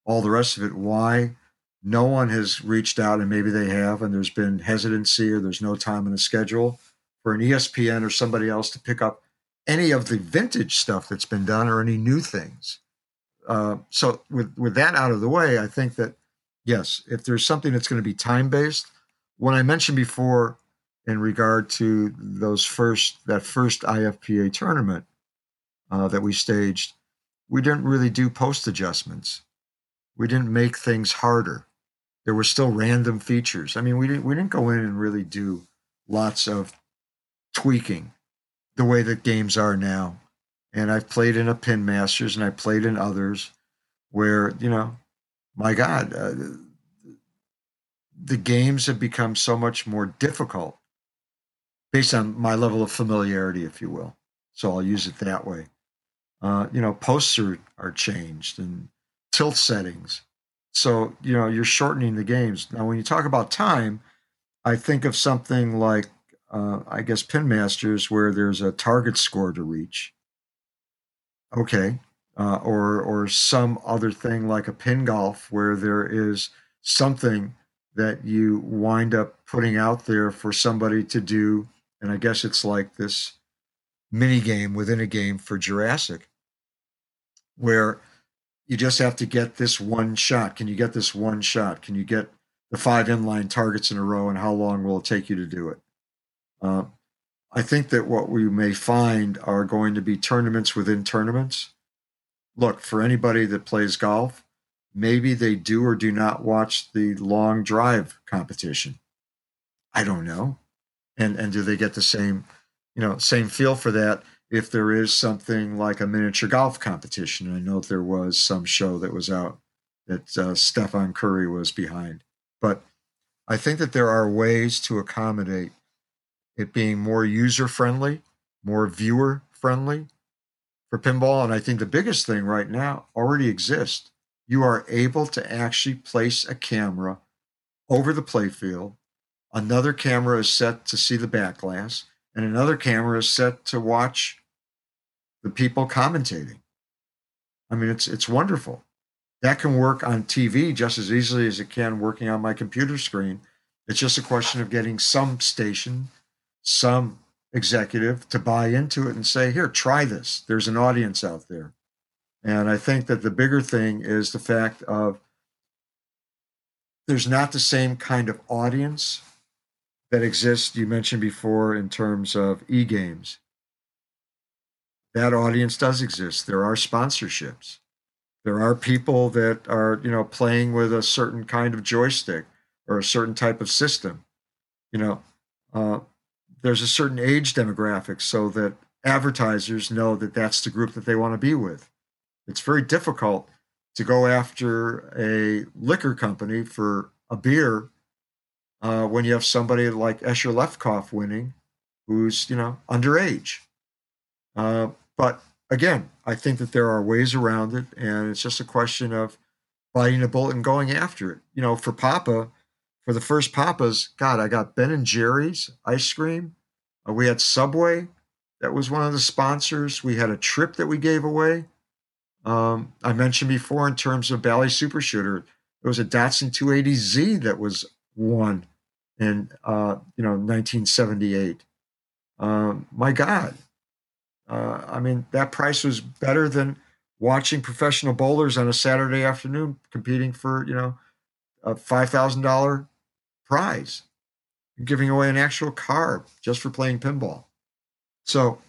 all the rest of it. Why no one has reached out, and maybe they have, and there's been hesitancy or there's no time in the schedule for an ESPN or somebody else to pick up any of the vintage stuff that's been done or any new things. Uh, so with with that out of the way, I think that yes, if there's something that's going to be time based, when I mentioned before in regard to those first that first IFPA tournament uh, that we staged, we didn't really do post adjustments. We didn't make things harder. there were still random features. I mean, we didn't we didn't go in and really do lots of tweaking the way that games are now. And I've played in a Pin Masters and I played in others where, you know, my God, uh, the games have become so much more difficult based on my level of familiarity, if you will. So I'll use it that way. Uh, you know, posts are, are changed and tilt settings. So, you know, you're shortening the games. Now, when you talk about time, I think of something like, uh, I guess, Pin Masters, where there's a target score to reach. Okay. Uh, or, or some other thing like a pin golf, where there is something that you wind up putting out there for somebody to do. And I guess it's like this mini game within a game for Jurassic, where you just have to get this one shot. Can you get this one shot? Can you get the five inline targets in a row? And how long will it take you to do it? Uh, I think that what we may find are going to be tournaments within tournaments. Look, for anybody that plays golf, maybe they do or do not watch the long drive competition. I don't know. And and do they get the same, you know, same feel for that if there is something like a miniature golf competition? I know there was some show that was out that uh, Stephen Curry was behind. But I think that there are ways to accommodate it being more user friendly, more viewer friendly for pinball. And I think the biggest thing right now already exists you are able to actually place a camera over the playfield. Another camera is set to see the back glass, and another camera is set to watch the people commentating. I mean, it's it's wonderful. That can work on TV just as easily as it can working on my computer screen. It's just a question of getting some station, some executive to buy into it and say, here, try this. There's an audience out there. And I think that the bigger thing is the fact of there's not the same kind of audience that exists, you mentioned before, in terms of e games. That audience does exist. There are sponsorships. There are people that are, you know, playing with a certain kind of joystick or a certain type of system. You know, uh, there's a certain age demographic so that advertisers know that that's the group that they want to be with it's very difficult to go after a liquor company for a beer uh, when you have somebody like Escher Lefkoff winning, who's you know underage. Uh, but again, I think that there are ways around it, and it's just a question of biting a bullet and going after it. You know, for PAPA, for the first PAPAs, God, I got Ben and Jerry's ice cream. Uh, we had Subway, that was one of the sponsors. We had a trip that we gave away. Um, I mentioned before in terms of Bally Super Shooter, there was a Datsun 280Z that was won in uh, you know 1978. Um, my God, uh, I mean that price was better than watching professional bowlers on a Saturday afternoon competing for you know a five thousand dollar prize, giving away an actual car just for playing pinball. So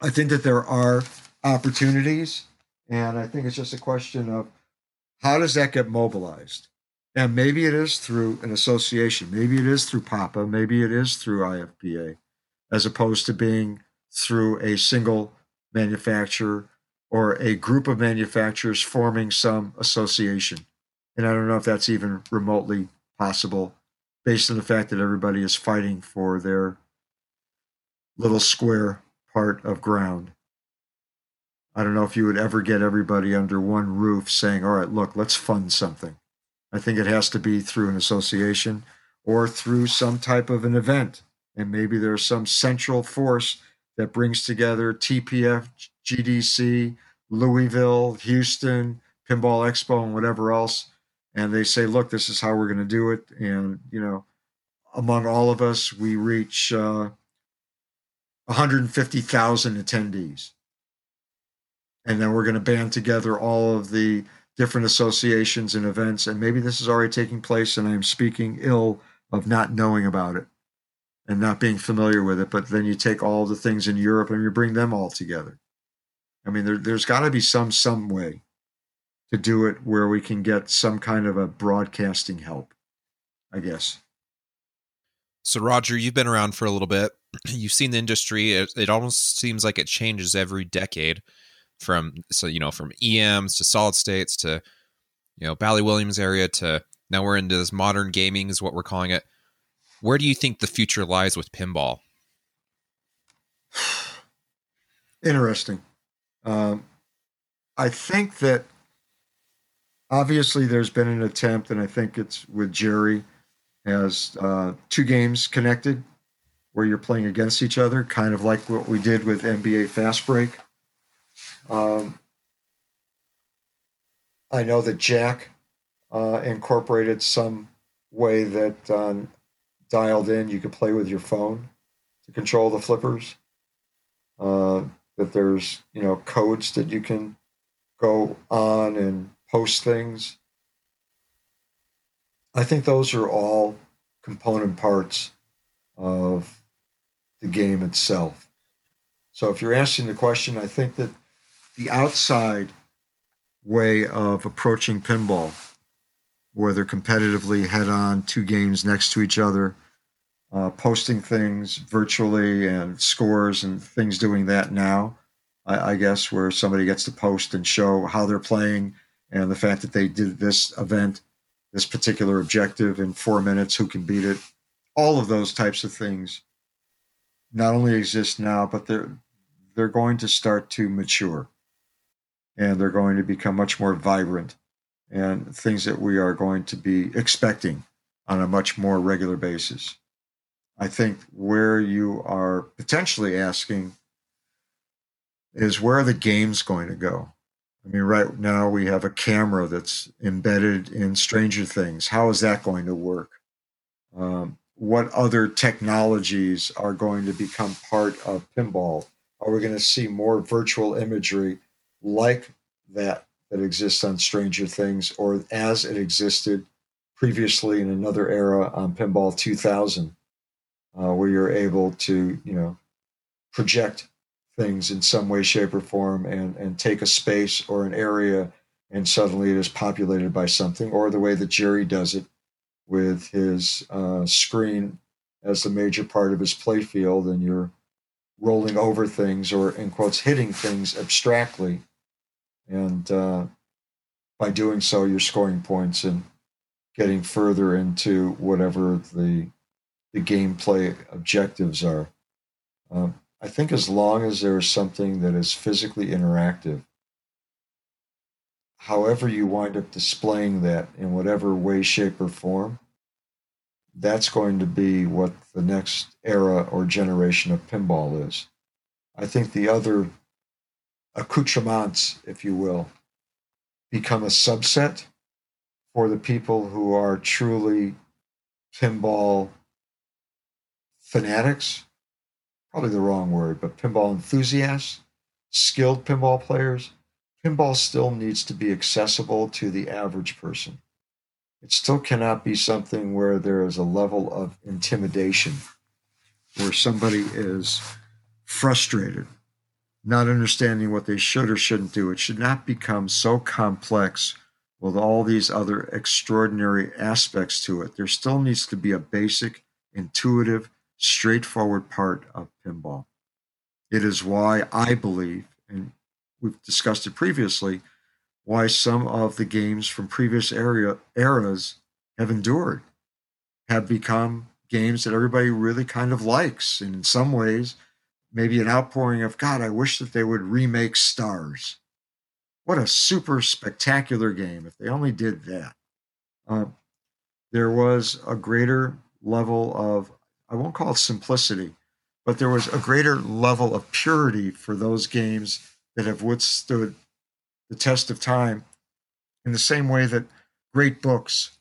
I think that there are opportunities. And I think it's just a question of how does that get mobilized? And maybe it is through an association, maybe it is through PAPA, maybe it is through IFPA, as opposed to being through a single manufacturer or a group of manufacturers forming some association. And I don't know if that's even remotely possible based on the fact that everybody is fighting for their little square part of ground. I don't know if you would ever get everybody under one roof saying, all right, look, let's fund something. I think it has to be through an association or through some type of an event. And maybe there's some central force that brings together TPF, GDC, Louisville, Houston, Pinball Expo, and whatever else. And they say, look, this is how we're going to do it. And, you know, among all of us, we reach uh, 150,000 attendees and then we're going to band together all of the different associations and events. And maybe this is already taking place, and I'm speaking ill of not knowing about it and not being familiar with it. But then you take all the things in Europe and you bring them all together. I mean, there, there's got to be some some way. To do it where we can get some kind of a broadcasting help, I guess. So, Roger, you've been around for a little bit. You've seen the industry. It, it almost seems like it changes every decade from, so, you know, from EMs to solid states to, you know, Bally Williams area to now we're into this modern gaming, is what we're calling it. Where do you think the future lies with pinball? Interesting. Um, I think that obviously there's been an attempt, and I think it's with Jerry, has uh, two games connected where you're playing against each other, kind of like what we did with NBA Fast Break. Um, I know that Jack uh, incorporated some way that um, dialed in you could play with your phone to control the flippers. Uh, that there's you know codes that you can go on and post things. I think those are all component parts of the game itself. So if you're asking the question, I think that the outside way of approaching pinball, whether competitively head on, two games next to each other, uh, posting things virtually and scores and things doing that now, I, I guess, where somebody gets to post and show how they're playing and the fact that they did this event, this particular objective in four minutes, who can beat it, all of those types of things not only exist now, but they're they're going to start to mature and they're going to become much more vibrant and things that we are going to be expecting on a much more regular basis. I think where you are potentially asking is where are the games going to go? I mean, right now we have a camera that's embedded in Stranger Things. How is that going to work? Um, what other technologies are going to become part of pinball? Are we going to see more virtual imagery like that that exists on Stranger Things or as it existed previously in another era on Pinball 2000, uh, where you're able to, you know, project things in some way, shape, or form and, and take a space or an area and suddenly it is populated by something, or the way that Jerry does it with his uh, screen as the major part of his playfield, and you're rolling over things or, in quotes, hitting things abstractly. And uh, by doing so, you're scoring points and getting further into whatever the the gameplay objectives are. Um, I think as long as there is something that is physically interactive, however you wind up displaying that in whatever way, shape, or form, that's going to be what the next era or generation of pinball is. I think the other accoutrements, if you will, become a subset for the people who are truly pinball fanatics probably the wrong word, but pinball enthusiasts, skilled pinball players, pinball still needs to be accessible to the average person. It still cannot be something where there is a level of intimidation, where somebody is frustrated, not understanding what they should or shouldn't do. It should not become so complex with all these other extraordinary aspects to it. There still needs to be a basic, intuitive, straightforward part of pinball. It is why I believe, and we've discussed it previously, why some of the games from previous area eras have endured, have become games that everybody really kind of likes. And in some ways, maybe an outpouring of, God, I wish that they would remake Stars. What a super spectacular game if they only did that. Uh, there was a greater level of I won't call it simplicity, but there was a greater level of purity for those games that have withstood the test of time in the same way that great books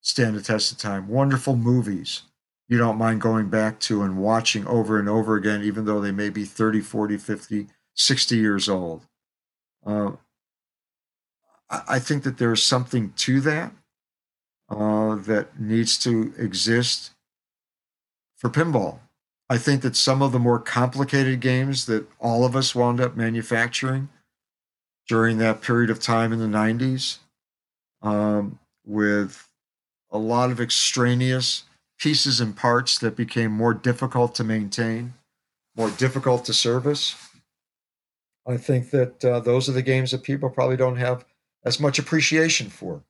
stand the test of time, wonderful movies you don't mind going back to and watching over and over again, even though they may be 30, 40, 50, 60 years old. Uh, I think that there is something to that uh, that needs to exist for pinball. I think that some of the more complicated games that all of us wound up manufacturing during that period of time in the 90s um, with a lot of extraneous pieces and parts that became more difficult to maintain, more difficult to service. I think that uh, those are the games that people probably don't have as much appreciation for,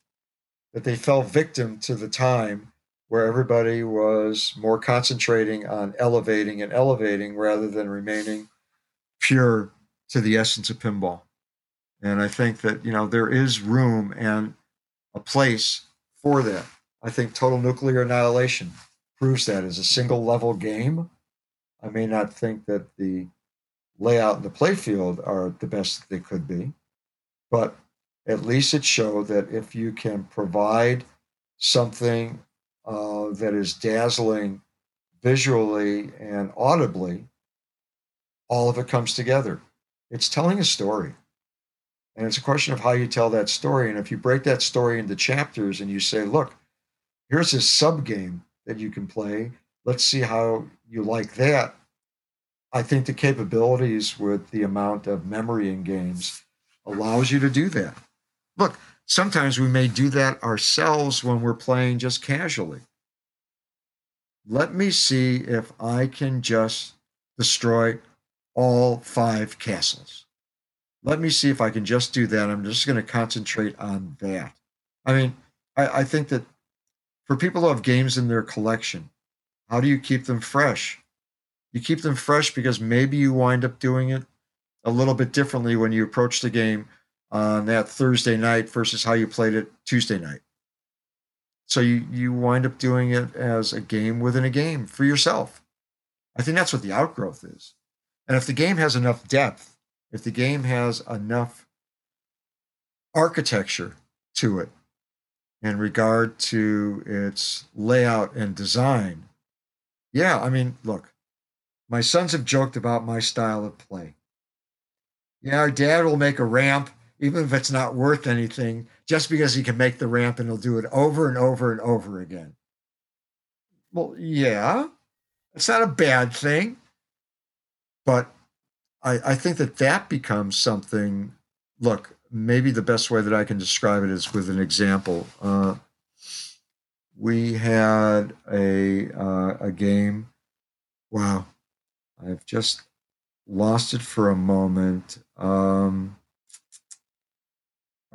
that they fell victim to the time where everybody was more concentrating on elevating and elevating rather than remaining pure to the essence of pinball. And I think that, you know, there is room and a place for that. I think Total Nuclear Annihilation proves that as a single level game. I may not think that the layout and the playfield are the best they could be, but at least it showed that if you can provide something uh, that is dazzling visually and audibly, all of it comes together. It's telling a story. And it's a question of how you tell that story. And if you break that story into chapters and you say, look, here's a sub game that you can play, let's see how you like that. I think the capabilities with the amount of memory in games allows you to do that. Look, sometimes we may do that ourselves when we're playing just casually. Let me see if I can just destroy all five castles. Let me see if I can just do that. I'm just going to concentrate on that. I mean, I, I think that for people who have games in their collection, how do you keep them fresh? You keep them fresh because maybe you wind up doing it a little bit differently when you approach the game on that Thursday night versus how you played it Tuesday night. So you, you wind up doing it as a game within a game for yourself. I think that's what the outgrowth is. And if the game has enough depth, if the game has enough architecture to it in regard to its layout and design, yeah, I mean, look, my sons have joked about my style of play. Yeah, our dad will make a ramp, even if it's not worth anything, just because he can make the ramp and he'll do it over and over and over again. Well, yeah, it's not a bad thing. But I, I think that that becomes something. Look, maybe the best way that I can describe it is with an example. Uh, we had a uh, a game. Wow, I've just lost it for a moment. Um,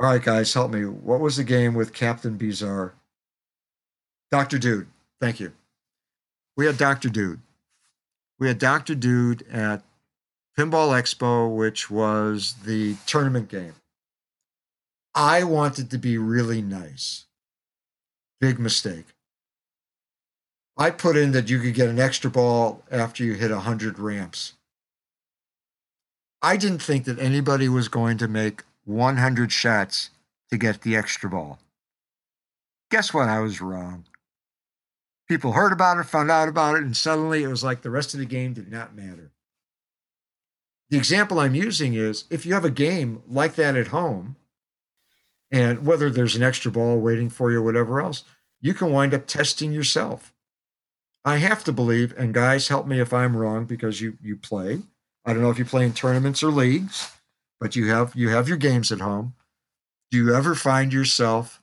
all right, guys, help me. What was the game with Captain Bizarre? Doctor Dude. Thank you. We had Doctor Dude we had Dr. Dude at Pinball Expo, which was the tournament game. I wanted to be really nice. Big mistake. I put in that you could get an extra ball after you hit 100 ramps. I didn't think that anybody was going to make 100 shots to get the extra ball. Guess what? I was wrong people heard about it, found out about it, and suddenly it was like the rest of the game did not matter. The example I'm using is if you have a game like that at home, and whether there's an extra ball waiting for you or whatever else, you can wind up testing yourself. I have to believe, and guys, help me if I'm wrong because you you play. I don't know if you play in tournaments or leagues, but you have you have your games at home. Do you ever find yourself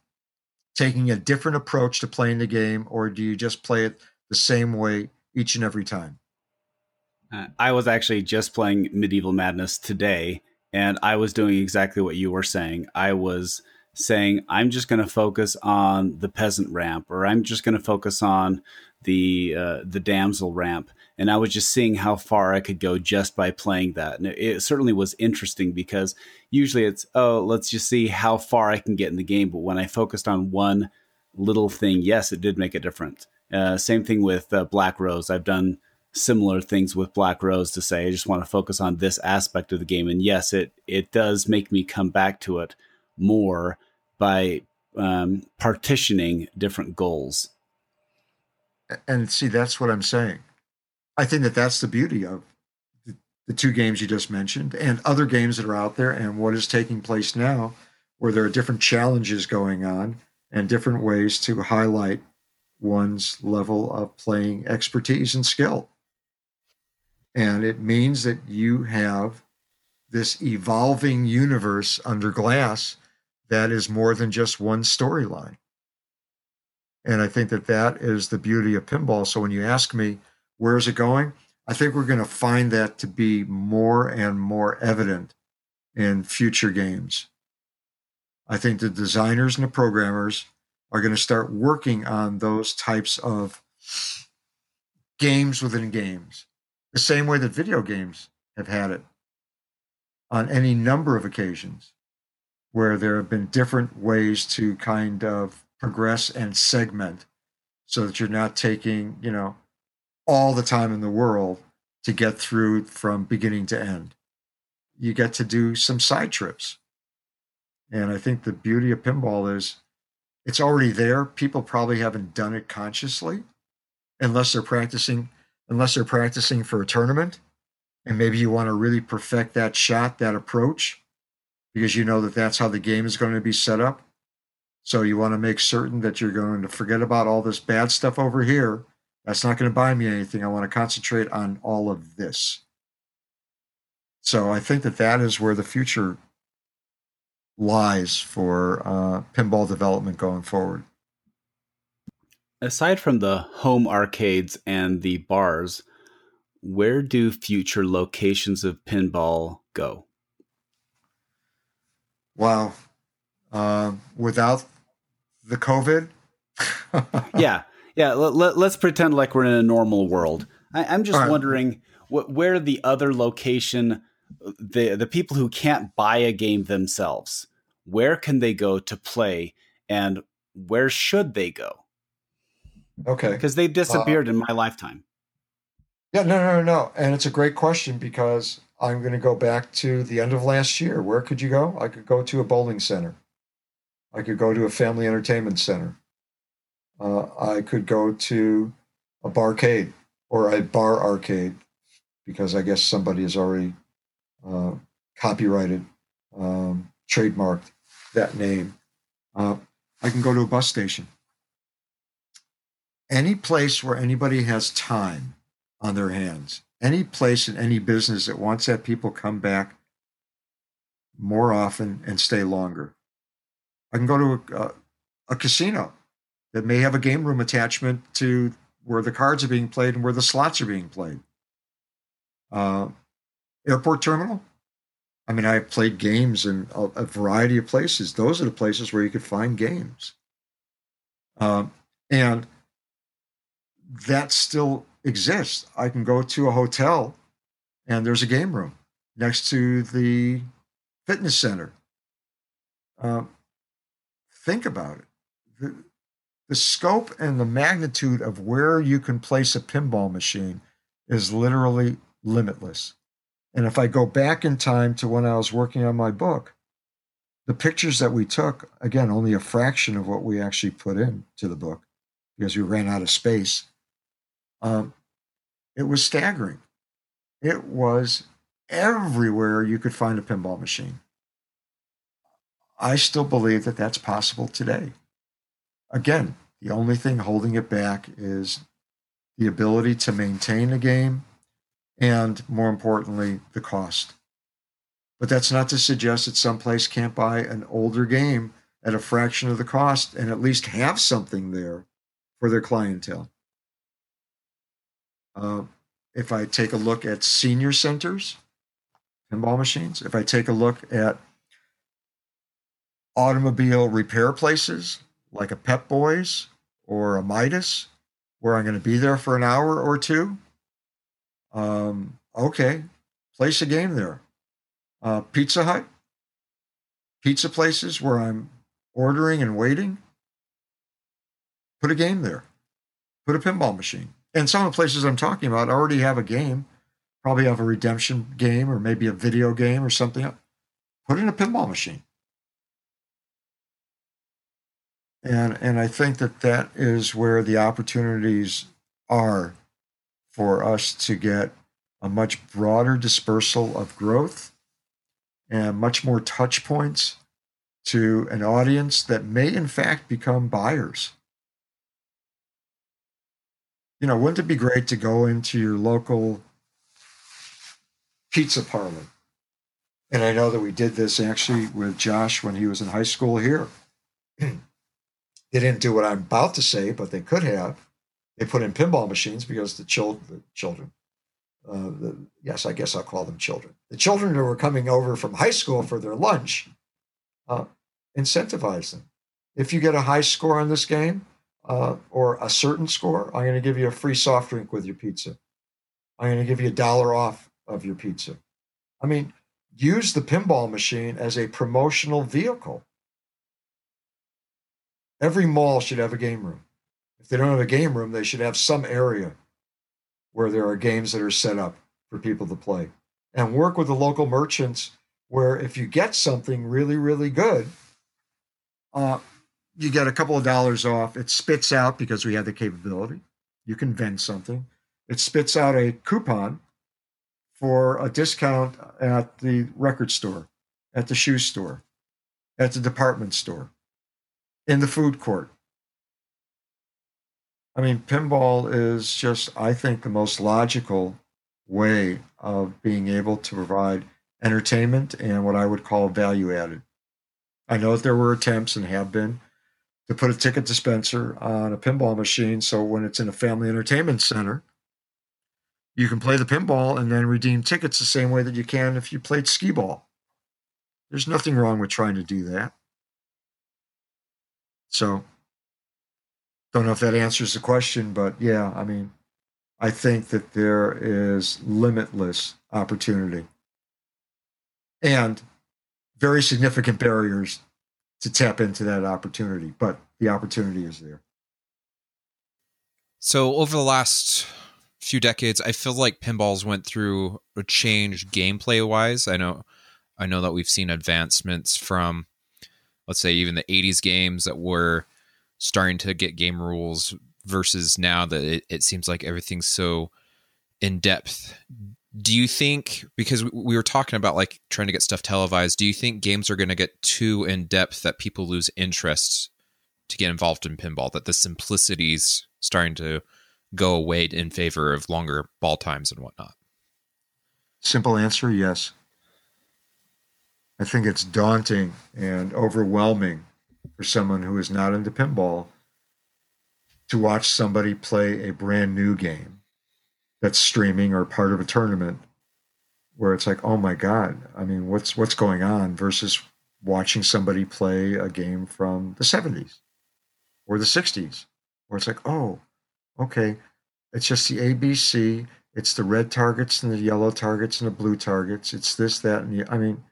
taking a different approach to playing the game, or do you just play it the same way each and every time? Uh, I was actually just playing Medieval Madness today, and I was doing exactly what you were saying. I was saying, I'm just going to focus on the peasant ramp, or I'm just going to focus on the uh, the damsel ramp, and I was just seeing how far I could go just by playing that. And it, certainly was interesting because usually it's oh, let's just see how far I can get in the game. But when I focused on one little thing, yes, it did make a difference. Uh, same thing with uh, Black Rose. I've done similar things with Black Rose to say I just want to focus on this aspect of the game, and yes, it it does make me come back to it more by um, partitioning different goals. And see, that's what I'm saying I think that that's the beauty of the, the two games you just mentioned and other games that are out there and what is taking place now, where there are different challenges going on and different ways to highlight one's level of playing expertise and skill. And it means that you have this evolving universe under glass that is more than just one storyline. And I think that that is the beauty of pinball. So when you ask me, where is it going? I think we're going to find that to be more and more evident in future games. I think the designers and the programmers are going to start working on those types of games within games, the same way that video games have had it on any number of occasions where there have been different ways to kind of progress and segment so that you're not taking, you know, all the time in the world to get through from beginning to end. You get to do some side trips. And I think the beauty of pinball is it's already there. People probably haven't done it consciously unless they're practicing unless they're practicing for a tournament and maybe you want to really perfect that shot, that approach because you know that that's how the game is going to be set up. So you want to make certain that you're going to forget about all this bad stuff over here. That's not going to buy me anything. I want to concentrate on all of this. So I think that that is where the future lies for uh, pinball development going forward. Aside from the home arcades and the bars, where do future locations of pinball go? Wow. Uh, without the COVID? yeah. Yeah. Let, us pretend like we're in a normal world. I, am just right. wondering wh- where the other location, the, the people who can't buy a game themselves, where can they go to play and where should they go? Okay. Because they disappeared uh, in my lifetime. Yeah, no, no, no. And it's a great question because I'm going to go back to the end of last year. Where could you go? I could go to a bowling center. I could go to a family entertainment center. Uh, I could go to a barcade or a bar arcade because I guess somebody has already uh, copyrighted, um, trademarked that name. Uh, I can go to a bus station. Any place where anybody has time on their hands. Any place in any business that wants that people come back more often and stay longer. I can go to a, a, a casino that may have a game room attachment to where the cards are being played and where the slots are being played. Uh, airport terminal. I mean, I've played games in a, a, variety of places. Those are the places where you could find games. Um, and that still exists. I can go to a hotel and there's a game room next to the fitness center. Um, think about it. The, scope and the magnitude of where you can place a pinball machine is literally limitless. And if I go back in time to when I was working on my book, the pictures that we took, again, only a fraction of what we actually put in to the book because we ran out of space. Um, it was staggering. It was everywhere you could find a pinball machine. I still believe that that's possible today. Again, the only thing holding it back is the ability to maintain a game and, more importantly, the cost. But that's not to suggest that someplace can't buy an older game at a fraction of the cost and at least have something there for their clientele. Uh, if I take a look at senior centers, pinball machines, if I take a look at automobile repair places like a Pep Boys or a Midas, where I'm going to be there for an hour or two, um, okay, place a game there. Uh, Pizza Hut, pizza places where I'm ordering and waiting, put a game there, put a pinball machine and some of the places I'm talking about already have a game, probably have a redemption game or maybe a video game or something. Put in a pinball machine. And, and I think that that is where the opportunities are for us to get a much broader dispersal of growth and much more touch points to an audience that may in fact become buyers you know, wouldn't it be great to go into your local pizza parlor And I know that we did this actually with Josh when he was in high school here. they didn't do what I'm about to say, but they could have. They put in pinball machines because the, chil- the children, uh, the, yes, I guess I'll call them children. The children who were coming over from high school for their lunch, uh, incentivize them. If you get a high score on this game uh, or a certain score, I'm going to give you a free soft drink with your pizza. I'm going to give you a dollar off of your pizza. I mean, use the pinball machine as a promotional vehicle. Every mall should have a game room. If they don't have a game room, they should have some area where there are games that are set up for people to play. And work with the local merchants where if you get something really, really good, uh, you get a couple of dollars off. It spits out because we have the capability. You can vend something. It spits out a coupon for a discount at the record store, at the shoe store, at the department store, in the food court. I mean, pinball is just, I think, the most logical way of being able to provide entertainment and what I would call value added. I know that there were attempts and have been to put a ticket dispenser on a pinball machine so when it's in a family entertainment center, you can play the pinball and then redeem tickets the same way that you can if you played skee ball. There's nothing wrong with trying to do that. So, don't know if that answers the question, but yeah, I mean, I think that there is limitless opportunity and very significant barriers to tap into that opportunity, but the opportunity is there. So, over the last few decades, I feel like pinballs went through a change gameplay wise. I know, I know that we've seen advancements from, let's say, even the '80s games that were starting to get game rules versus now that it, it seems like everything's so in depth. Do you think because we were talking about like trying to get stuff televised do you think games are going to get too in depth that people lose interest to get involved in pinball that the simplicity's starting to go away in favor of longer ball times and whatnot? Simple answer yes i think it's daunting and overwhelming for someone who is not into pinball to watch somebody play a brand new game that's streaming or part of a tournament where it's like, oh my God, I mean, what's what's going on versus watching somebody play a game from the 70s or the 60s, where it's like, oh, okay, it's just the ABC, it's the red targets and the yellow targets and the blue targets, it's this, that, and the I mean,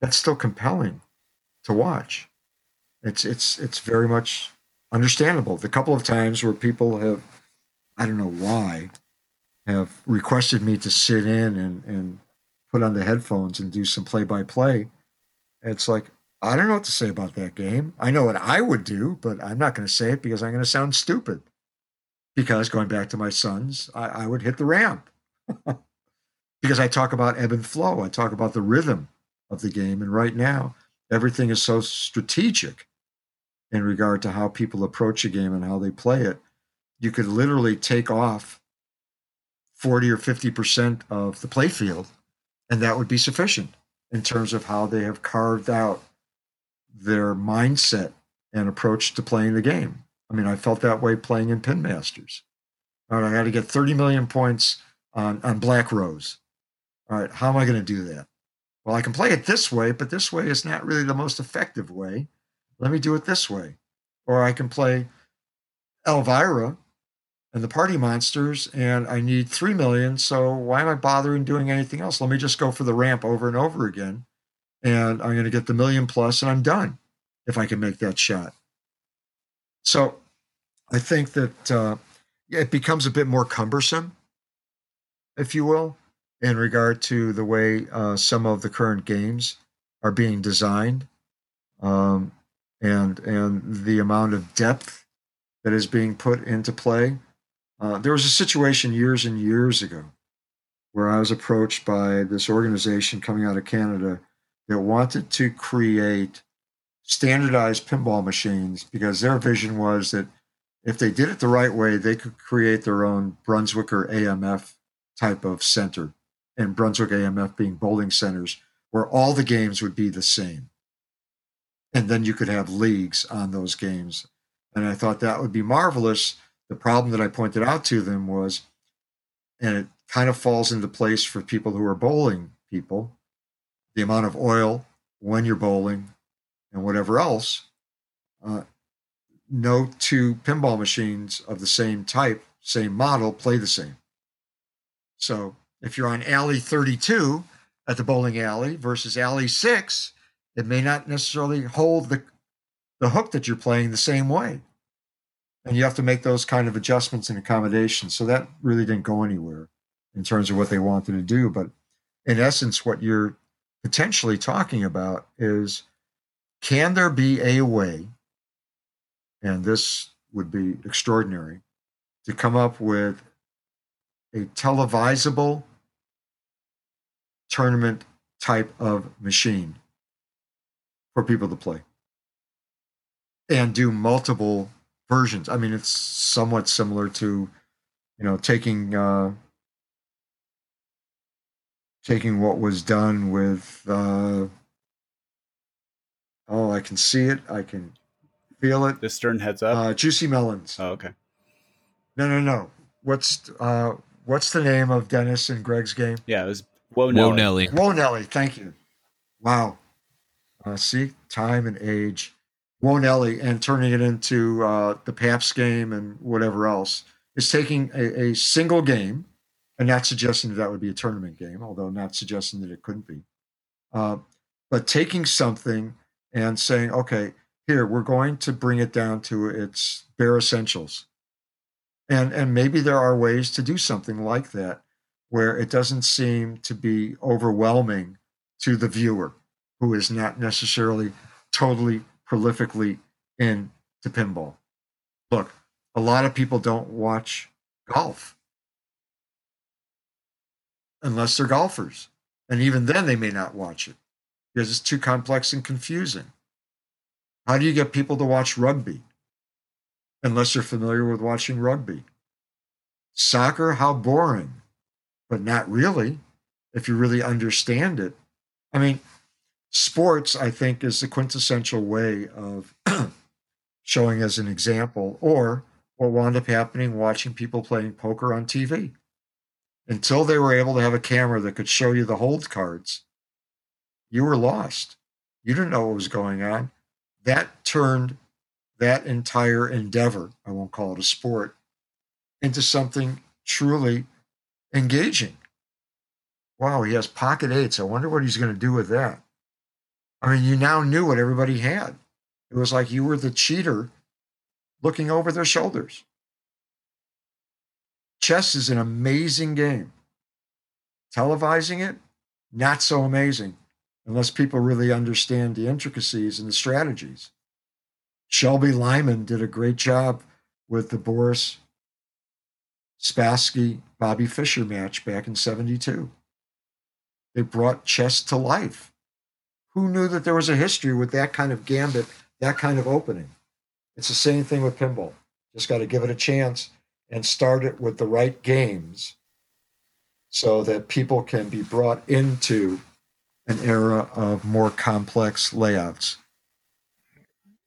that's still compelling to watch. It's it's it's very much understandable. The couple of times where people have I don't know why, have requested me to sit in and, and put on the headphones and do some play by play. It's like, I don't know what to say about that game. I know what I would do, but I'm not going to say it because I'm going to sound stupid. Because going back to my sons, I, I would hit the ramp. because I talk about ebb and flow, I talk about the rhythm of the game. And right now, everything is so strategic in regard to how people approach a game and how they play it. You could literally take off 40 or 50% of the playfield, and that would be sufficient in terms of how they have carved out their mindset and approach to playing the game. I mean, I felt that way playing in Pin Masters. All right, I got to get 30 million points on, on Black Rose. All right, how am I going to do that? Well, I can play it this way, but this way is not really the most effective way. Let me do it this way. Or I can play Elvira and the party monsters and I need 3 million. So why am I bothering doing anything else? Let me just go for the ramp over and over again. And I'm going to get the million plus and I'm done if I can make that shot. So I think that uh, it becomes a bit more cumbersome, if you will, in regard to the way uh, some of the current games are being designed um, and, and the amount of depth that is being put into play. Uh, there was a situation years and years ago where I was approached by this organization coming out of Canada that wanted to create standardized pinball machines because their vision was that if they did it the right way, they could create their own Brunswick or AMF type of center, and Brunswick AMF being bowling centers where all the games would be the same. And then you could have leagues on those games. And I thought that would be marvelous. The problem that I pointed out to them was, and it kind of falls into place for people who are bowling people, the amount of oil when you're bowling and whatever else. Uh, no two pinball machines of the same type, same model, play the same. So if you're on alley 32 at the bowling alley versus alley 6, it may not necessarily hold the, the hook that you're playing the same way. And you have to make those kind of adjustments and accommodations. So that really didn't go anywhere in terms of what they wanted to do. But in essence, what you're potentially talking about is can there be a way, and this would be extraordinary, to come up with a televisable tournament type of machine for people to play and do multiple versions. I mean, it's somewhat similar to, you know, taking uh, taking what was done with. Uh, oh, I can see it. I can feel it. The stern heads up. Uh, Juicy melons. Oh, okay. No, no, no. What's uh, what's the name of Dennis and Greg's game? Yeah, it was Whoa Whoa Nellie. Nellie. Whoa, Nellie. Thank you. Wow. Uh, see, time and age. Whoa, Nellie, and turning it into uh, the Pabst game and whatever else is taking a, a single game and not suggesting that that would be a tournament game, although not suggesting that it couldn't be. Uh, but taking something and saying, okay, here, we're going to bring it down to its bare essentials. And, and maybe there are ways to do something like that where it doesn't seem to be overwhelming to the viewer who is not necessarily totally prolifically into pinball. Look, a lot of people don't watch golf unless they're golfers. And even then, they may not watch it because it's too complex and confusing. How do you get people to watch rugby unless they're familiar with watching rugby? Soccer, how boring, but not really if you really understand it. I mean, sports, I think, is the quintessential way of showing as an example, or what wound up happening watching people playing poker on TV. Until they were able to have a camera that could show you the hold cards, you were lost. You didn't know what was going on. That turned that entire endeavor, I won't call it a sport, into something truly engaging. Wow, he has pocket eights. I wonder what he's going to do with that. I mean, you now knew what everybody had. It was like you were the cheater looking over their shoulders. Chess is an amazing game. Televising it, not so amazing unless people really understand the intricacies and the strategies. Shelby Lyman did a great job with the Boris Spassky Bobby Fischer match back in 72. They brought chess to life. Who knew that there was a history with that kind of gambit, that kind of opening? It's the same thing with pinball. Just got to give it a chance and start it with the right games so that people can be brought into an era of more complex layouts.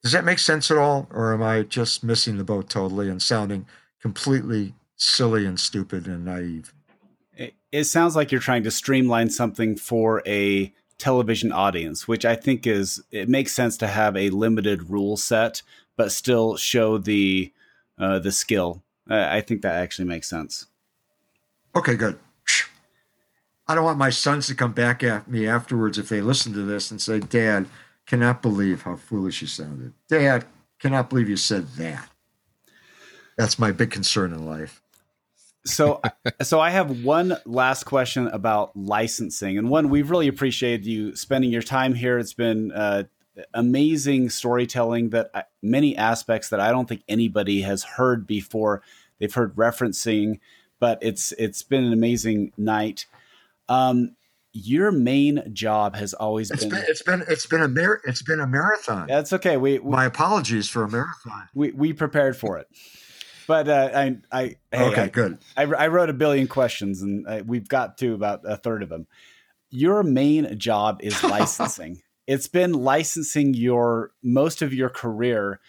Does that make sense at all? Or am I just missing the boat totally and sounding completely silly and stupid and naive? It, it sounds like you're trying to streamline something for a television audience, which I think is it makes sense to have a limited rule set, but still show the uh, the skill. Uh, I think that actually makes sense. Okay, good. I don't want my sons to come back at me afterwards if they listen to this and say, Dad, cannot believe how foolish you sounded. Dad, cannot believe you said that. That's my big concern in life. So, so I have one last question about licensing, and one we've really appreciated you spending your time here. It's been uh, amazing storytelling that I, many aspects that I don't think anybody has heard before. They've heard referencing, but it's it's been an amazing night. Um, your main job has always It's been, been it's been it's been a mar- it's been a marathon. That's okay. We we, My apologies for a marathon. we, we prepared for it, but uh, I I hey, okay, I, good. I, I wrote a billion questions and uh, we've got to about a third of them. your main job is licensing. it's been licensing your most of your career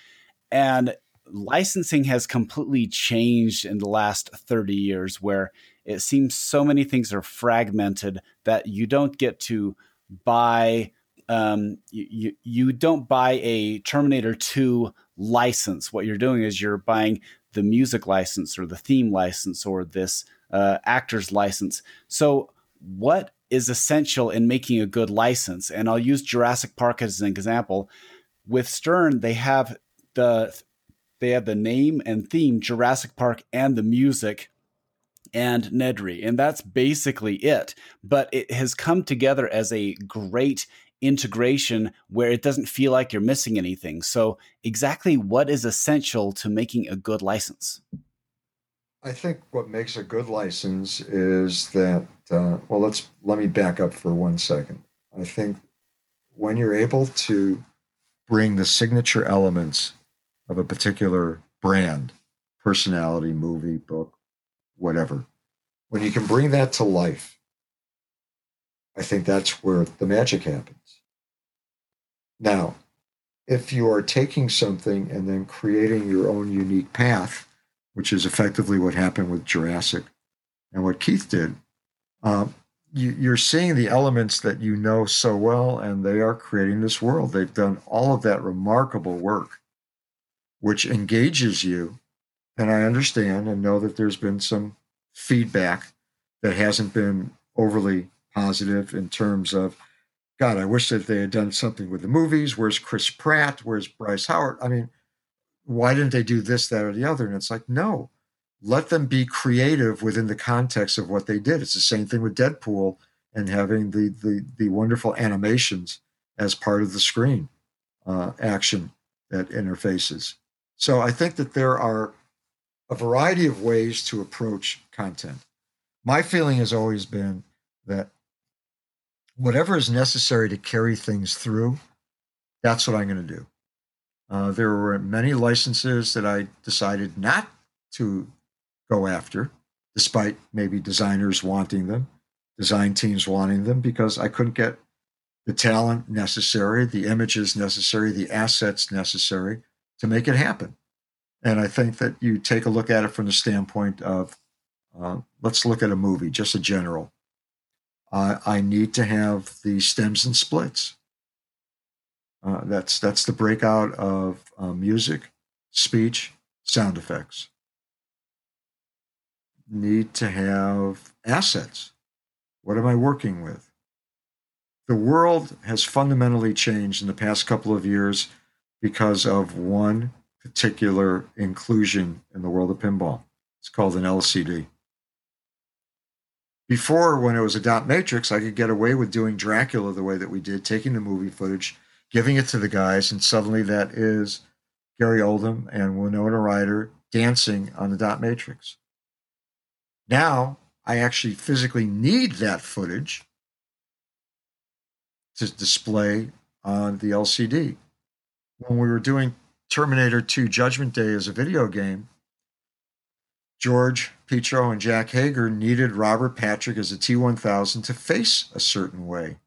and licensing has completely changed in the last 30 years where it seems so many things are fragmented that you don't get to buy um, you, you don't buy a Terminator 2 license. What you're doing is you're buying the music license or the theme license or this uh, actor's license. So, what is essential in making a good license? And I'll use Jurassic Park as an example. With Stern, they have the they have the name and theme Jurassic Park and the music and Nedry, and that's basically it. But it has come together as a great integration where it doesn't feel like you're missing anything. So, exactly what is essential to making a good license? I think what makes a good license is that. Uh, well, let's let me back up for one second. I think when you're able to bring the signature elements of a particular brand, personality, movie, book, whatever, when you can bring that to life, I think that's where the magic happens. Now, if you are taking something and then creating your own unique path, which is effectively what happened with Jurassic and what Keith did, um, you, are seeing the elements that you know so well, and they are creating this world. They've done all of that remarkable work, which engages you. And I understand and know that there's been some feedback that hasn't been overly positive in terms of, God, I wish that they had done something with the movies. Where's Chris Pratt? Where's Bryce Howard? I mean, why didn't they do this, that, or the other? And it's like, no, let them be creative within the context of what they did. It's the same thing with Deadpool and having the the, the wonderful animations as part of the screen uh, action that interfaces. So I think that there are a variety of ways to approach content. My feeling has always been that whatever is necessary to carry things through, that's what I'm going to do. Uh, there were many licenses that I decided not to go after, despite maybe designers wanting them, design teams wanting them, because I couldn't get the talent necessary, the images necessary, the assets necessary to make it happen. And I think that you take a look at it from the standpoint of uh, let's look at a movie, just a general. Uh, I need to have the stems and splits. Uh, that's that's the breakout of uh, music, speech, sound effects. Need to have assets. What am I working with? The world has fundamentally changed in the past couple of years because of one particular inclusion in the world of pinball. It's called an LCD. Before, when it was a dot matrix, I could get away with doing Dracula the way that we did, taking the movie footage, giving it to the guys, and suddenly that is Gary Oldman and Winona Ryder dancing on the dot matrix. Now I actually physically need that footage to display on the LCD. When we were doing Terminator 2 Judgment Day as a video game, George Petro and Jack Haeger needed Robert Patrick as a T 1000 to face a certain way.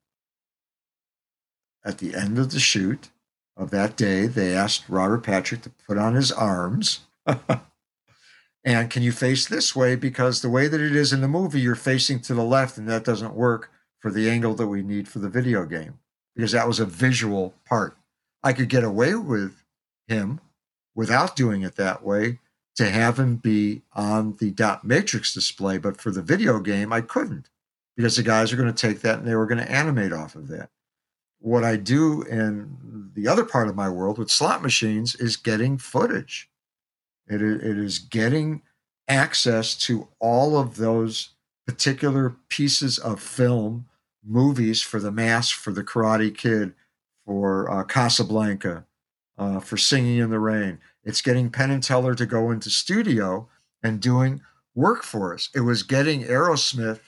At the end of the shoot of that day, they asked Robert Patrick to put on his arms. and can you face this way? Because the way that it is in the movie, you're facing to the left, and that doesn't work for the angle that we need for the video game, because that was a visual part. I could get away with him without doing it that way to have him be on the dot matrix display. But for the video game, I couldn't because the guys are going to take that and they were going to animate off of that. What I do in the other part of my world with slot machines is getting footage. It, is getting access to all of those particular pieces of film, movies for the mask, for the Karate Kid, for uh, Casablanca, uh, for Singing in the Rain. It's getting Penn and Teller to go into studio and doing work for us. It was getting Aerosmith,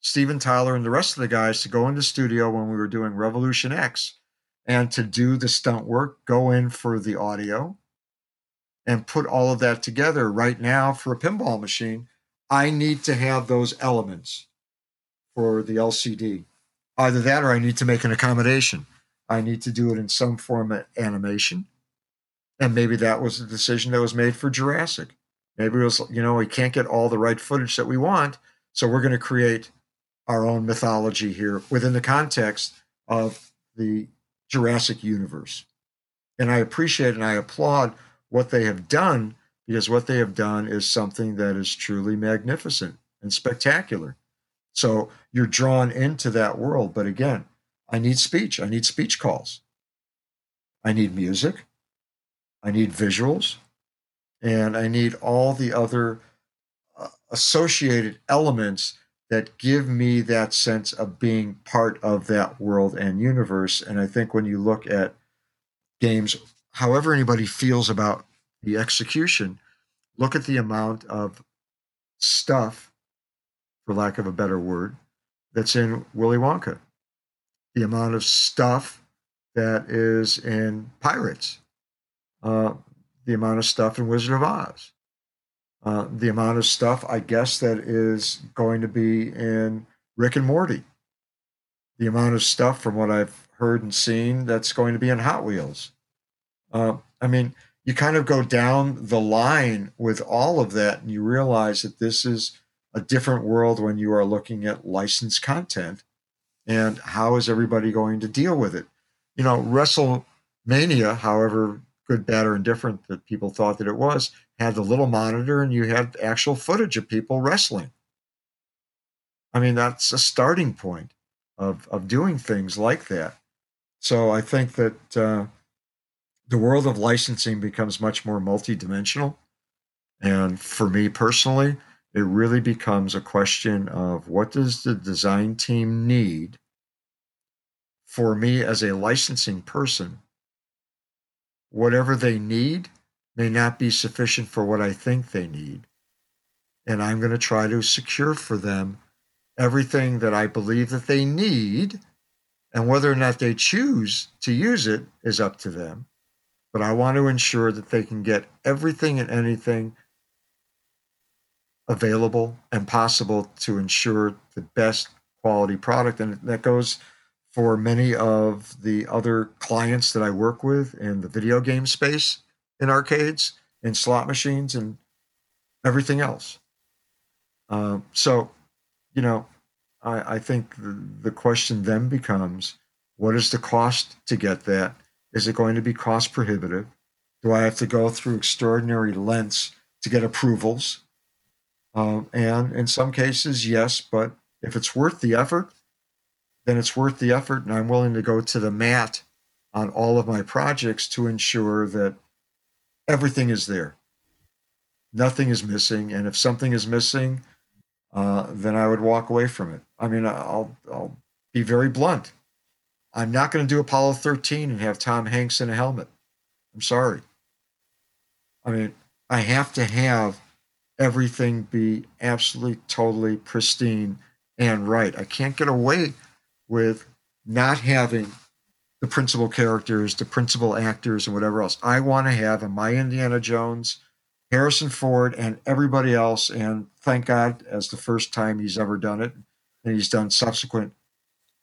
Steven Tyler, and the rest of the guys to go into studio when we were doing Revolution X and to do the stunt work, go in for the audio, and put all of that together. Right now, for a pinball machine, I need to have those elements for the LCD. Either that or I need to make an accommodation. I need to do it in some form of animation. And maybe that was the decision that was made for Jurassic. Maybe it was, you know, we can't get all the right footage that we want. So we're going to create our own mythology here within the context of the Jurassic universe. And I appreciate and I applaud what they have done because what they have done is something that is truly magnificent and spectacular. So you're drawn into that world. But again, I need speech. I need speech calls. I need music. I need visuals. And I need all the other uh, associated elements that give me that sense of being part of that world and universe. And I think when you look at games, however anybody feels about the execution, look at the amount of stuff, for lack of a better word, that's in Willy Wonka, the amount of stuff that is in Pirates, uh, the amount of stuff in Wizard of Oz, uh, the amount of stuff, I guess, that is going to be in Rick and Morty, the amount of stuff from what I've heard and seen that's going to be in Hot Wheels. Uh, I mean, you kind of go down the line with all of that and you realize that this is a different world when you are looking at licensed content and how is everybody going to deal with it? You know wrestlemania however good bad or indifferent that people thought that it was had the little monitor and you had actual footage of people wrestling. I mean that's a starting point of of doing things like that. So i think that uh, the world of licensing becomes much more multidimensional. And for me personally, it really becomes a question of what does the design team need for me as a licensing person? Whatever they need may not be sufficient for what i think they need. And i'm going to try to secure for them everything that i believe that they need and whether or not they choose to use it is up to them. But I want to ensure that they can get everything and anything available and possible to ensure the best quality product. And that goes for many of the other clients that I work with in the video game space, in arcades, in slot machines, and everything else. Uh, so, you know, I, I think the, the question then becomes what is the cost to get that? Is it going to be cost prohibitive? Do I have to go through extraordinary lengths to get approvals? Um, and in some cases, yes, but if it's worth the effort, then it's worth the effort. And I'm willing to go to the mat on all of my projects to ensure that everything is there. Nothing is missing. And if something is missing, uh, then I would walk away from it. I mean, I'll, I'll be very blunt. I'm not going to do Apollo 13 and have Tom Hanks in a helmet. I'm sorry. I mean, I have to have everything be absolutely, totally pristine and right. I can't get away with not having the principal characters, the principal actors, and whatever else. I want to have in my Indiana Jones, Harrison Ford, and everybody else. And thank God, as the first time he's ever done it, and he's done subsequent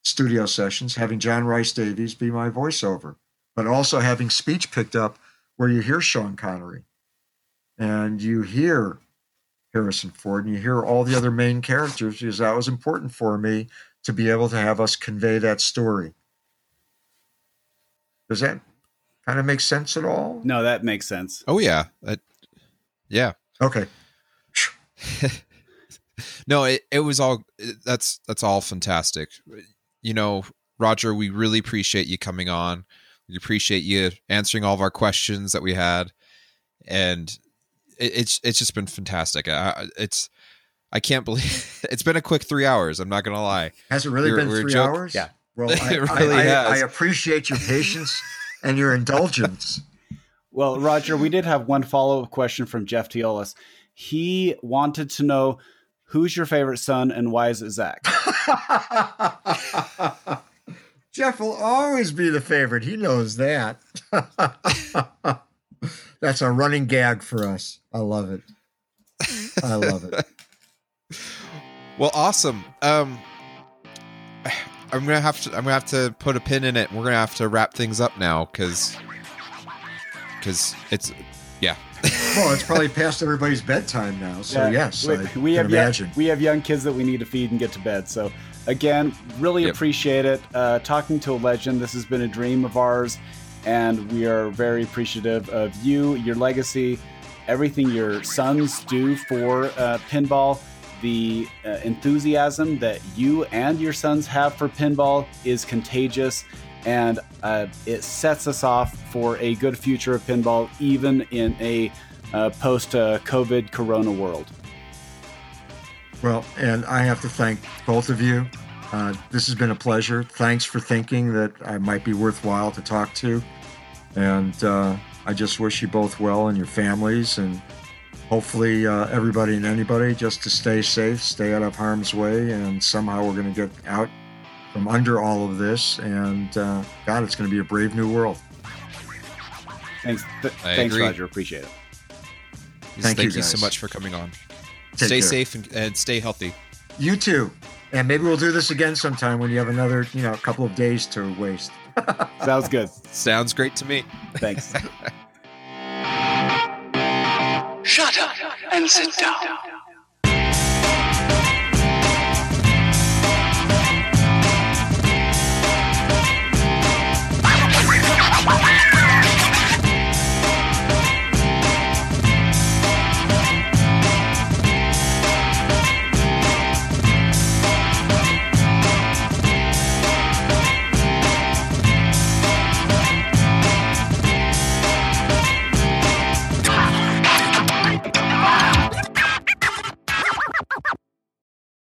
studio sessions, having John Rhys-Davies be my voiceover, but also having speech picked up where you hear Sean Connery and you hear Harrison Ford and you hear all the other main characters because that was important for me to be able to have us convey that story. Does that kind of make sense at all? No, that makes sense. Oh yeah. That, yeah. Okay. no, it, it was all that's that's all fantastic you know, Roger, we really appreciate you coming on. We appreciate you answering all of our questions that we had, and it, it's it's just been fantastic. I, it's I can't believe it's been a quick three hours. I'm not gonna lie. Has it really We're- been we're three joke- hours? Yeah. Well, I, It really I, I, has. I appreciate your patience and your indulgence. Well, Roger, we did have one follow up question from Jeff Teolis. He wanted to know who's your favorite son and why is it Zach? Jeff will always be the favorite. He knows that. That's a running gag for us. I love it. I love it. Well, awesome. Um, I'm gonna have to I'm gonna have to put a pin in it. We're gonna have to wrap things up now because because it's yeah. well, it's probably past everybody's bedtime now. So Yeah, yes, we, I we can have young, imagine. we have young kids that we need to feed and get to bed. So again, really Yep. appreciate it. Uh, talking to a legend. This has been a dream of ours, and we are very appreciative of you, your legacy, everything your sons do for uh, pinball. The uh, enthusiasm that you and your sons have for pinball is contagious, and uh, it sets us off for a good future of pinball, even in a uh, post uh, COVID Corona world. Well, and I have to thank both of you. Uh, this has been a pleasure. Thanks for thinking that I might be worthwhile to talk to. And uh, I just wish you both well and your families, and hopefully uh, everybody and anybody just to stay safe, stay out of harm's way, and somehow we're going to get out from under all of this. And uh, God, it's going to be a brave new world. Thanks, th- I thanks, agree. Roger. Appreciate it. Thank, Thank you, you so much for coming on. Take stay care. safe and, and stay healthy. You too. And maybe we'll do this again sometime when you have another, you know, couple of days to waste. Sounds good. Sounds great to me. Thanks. Shut up and sit down.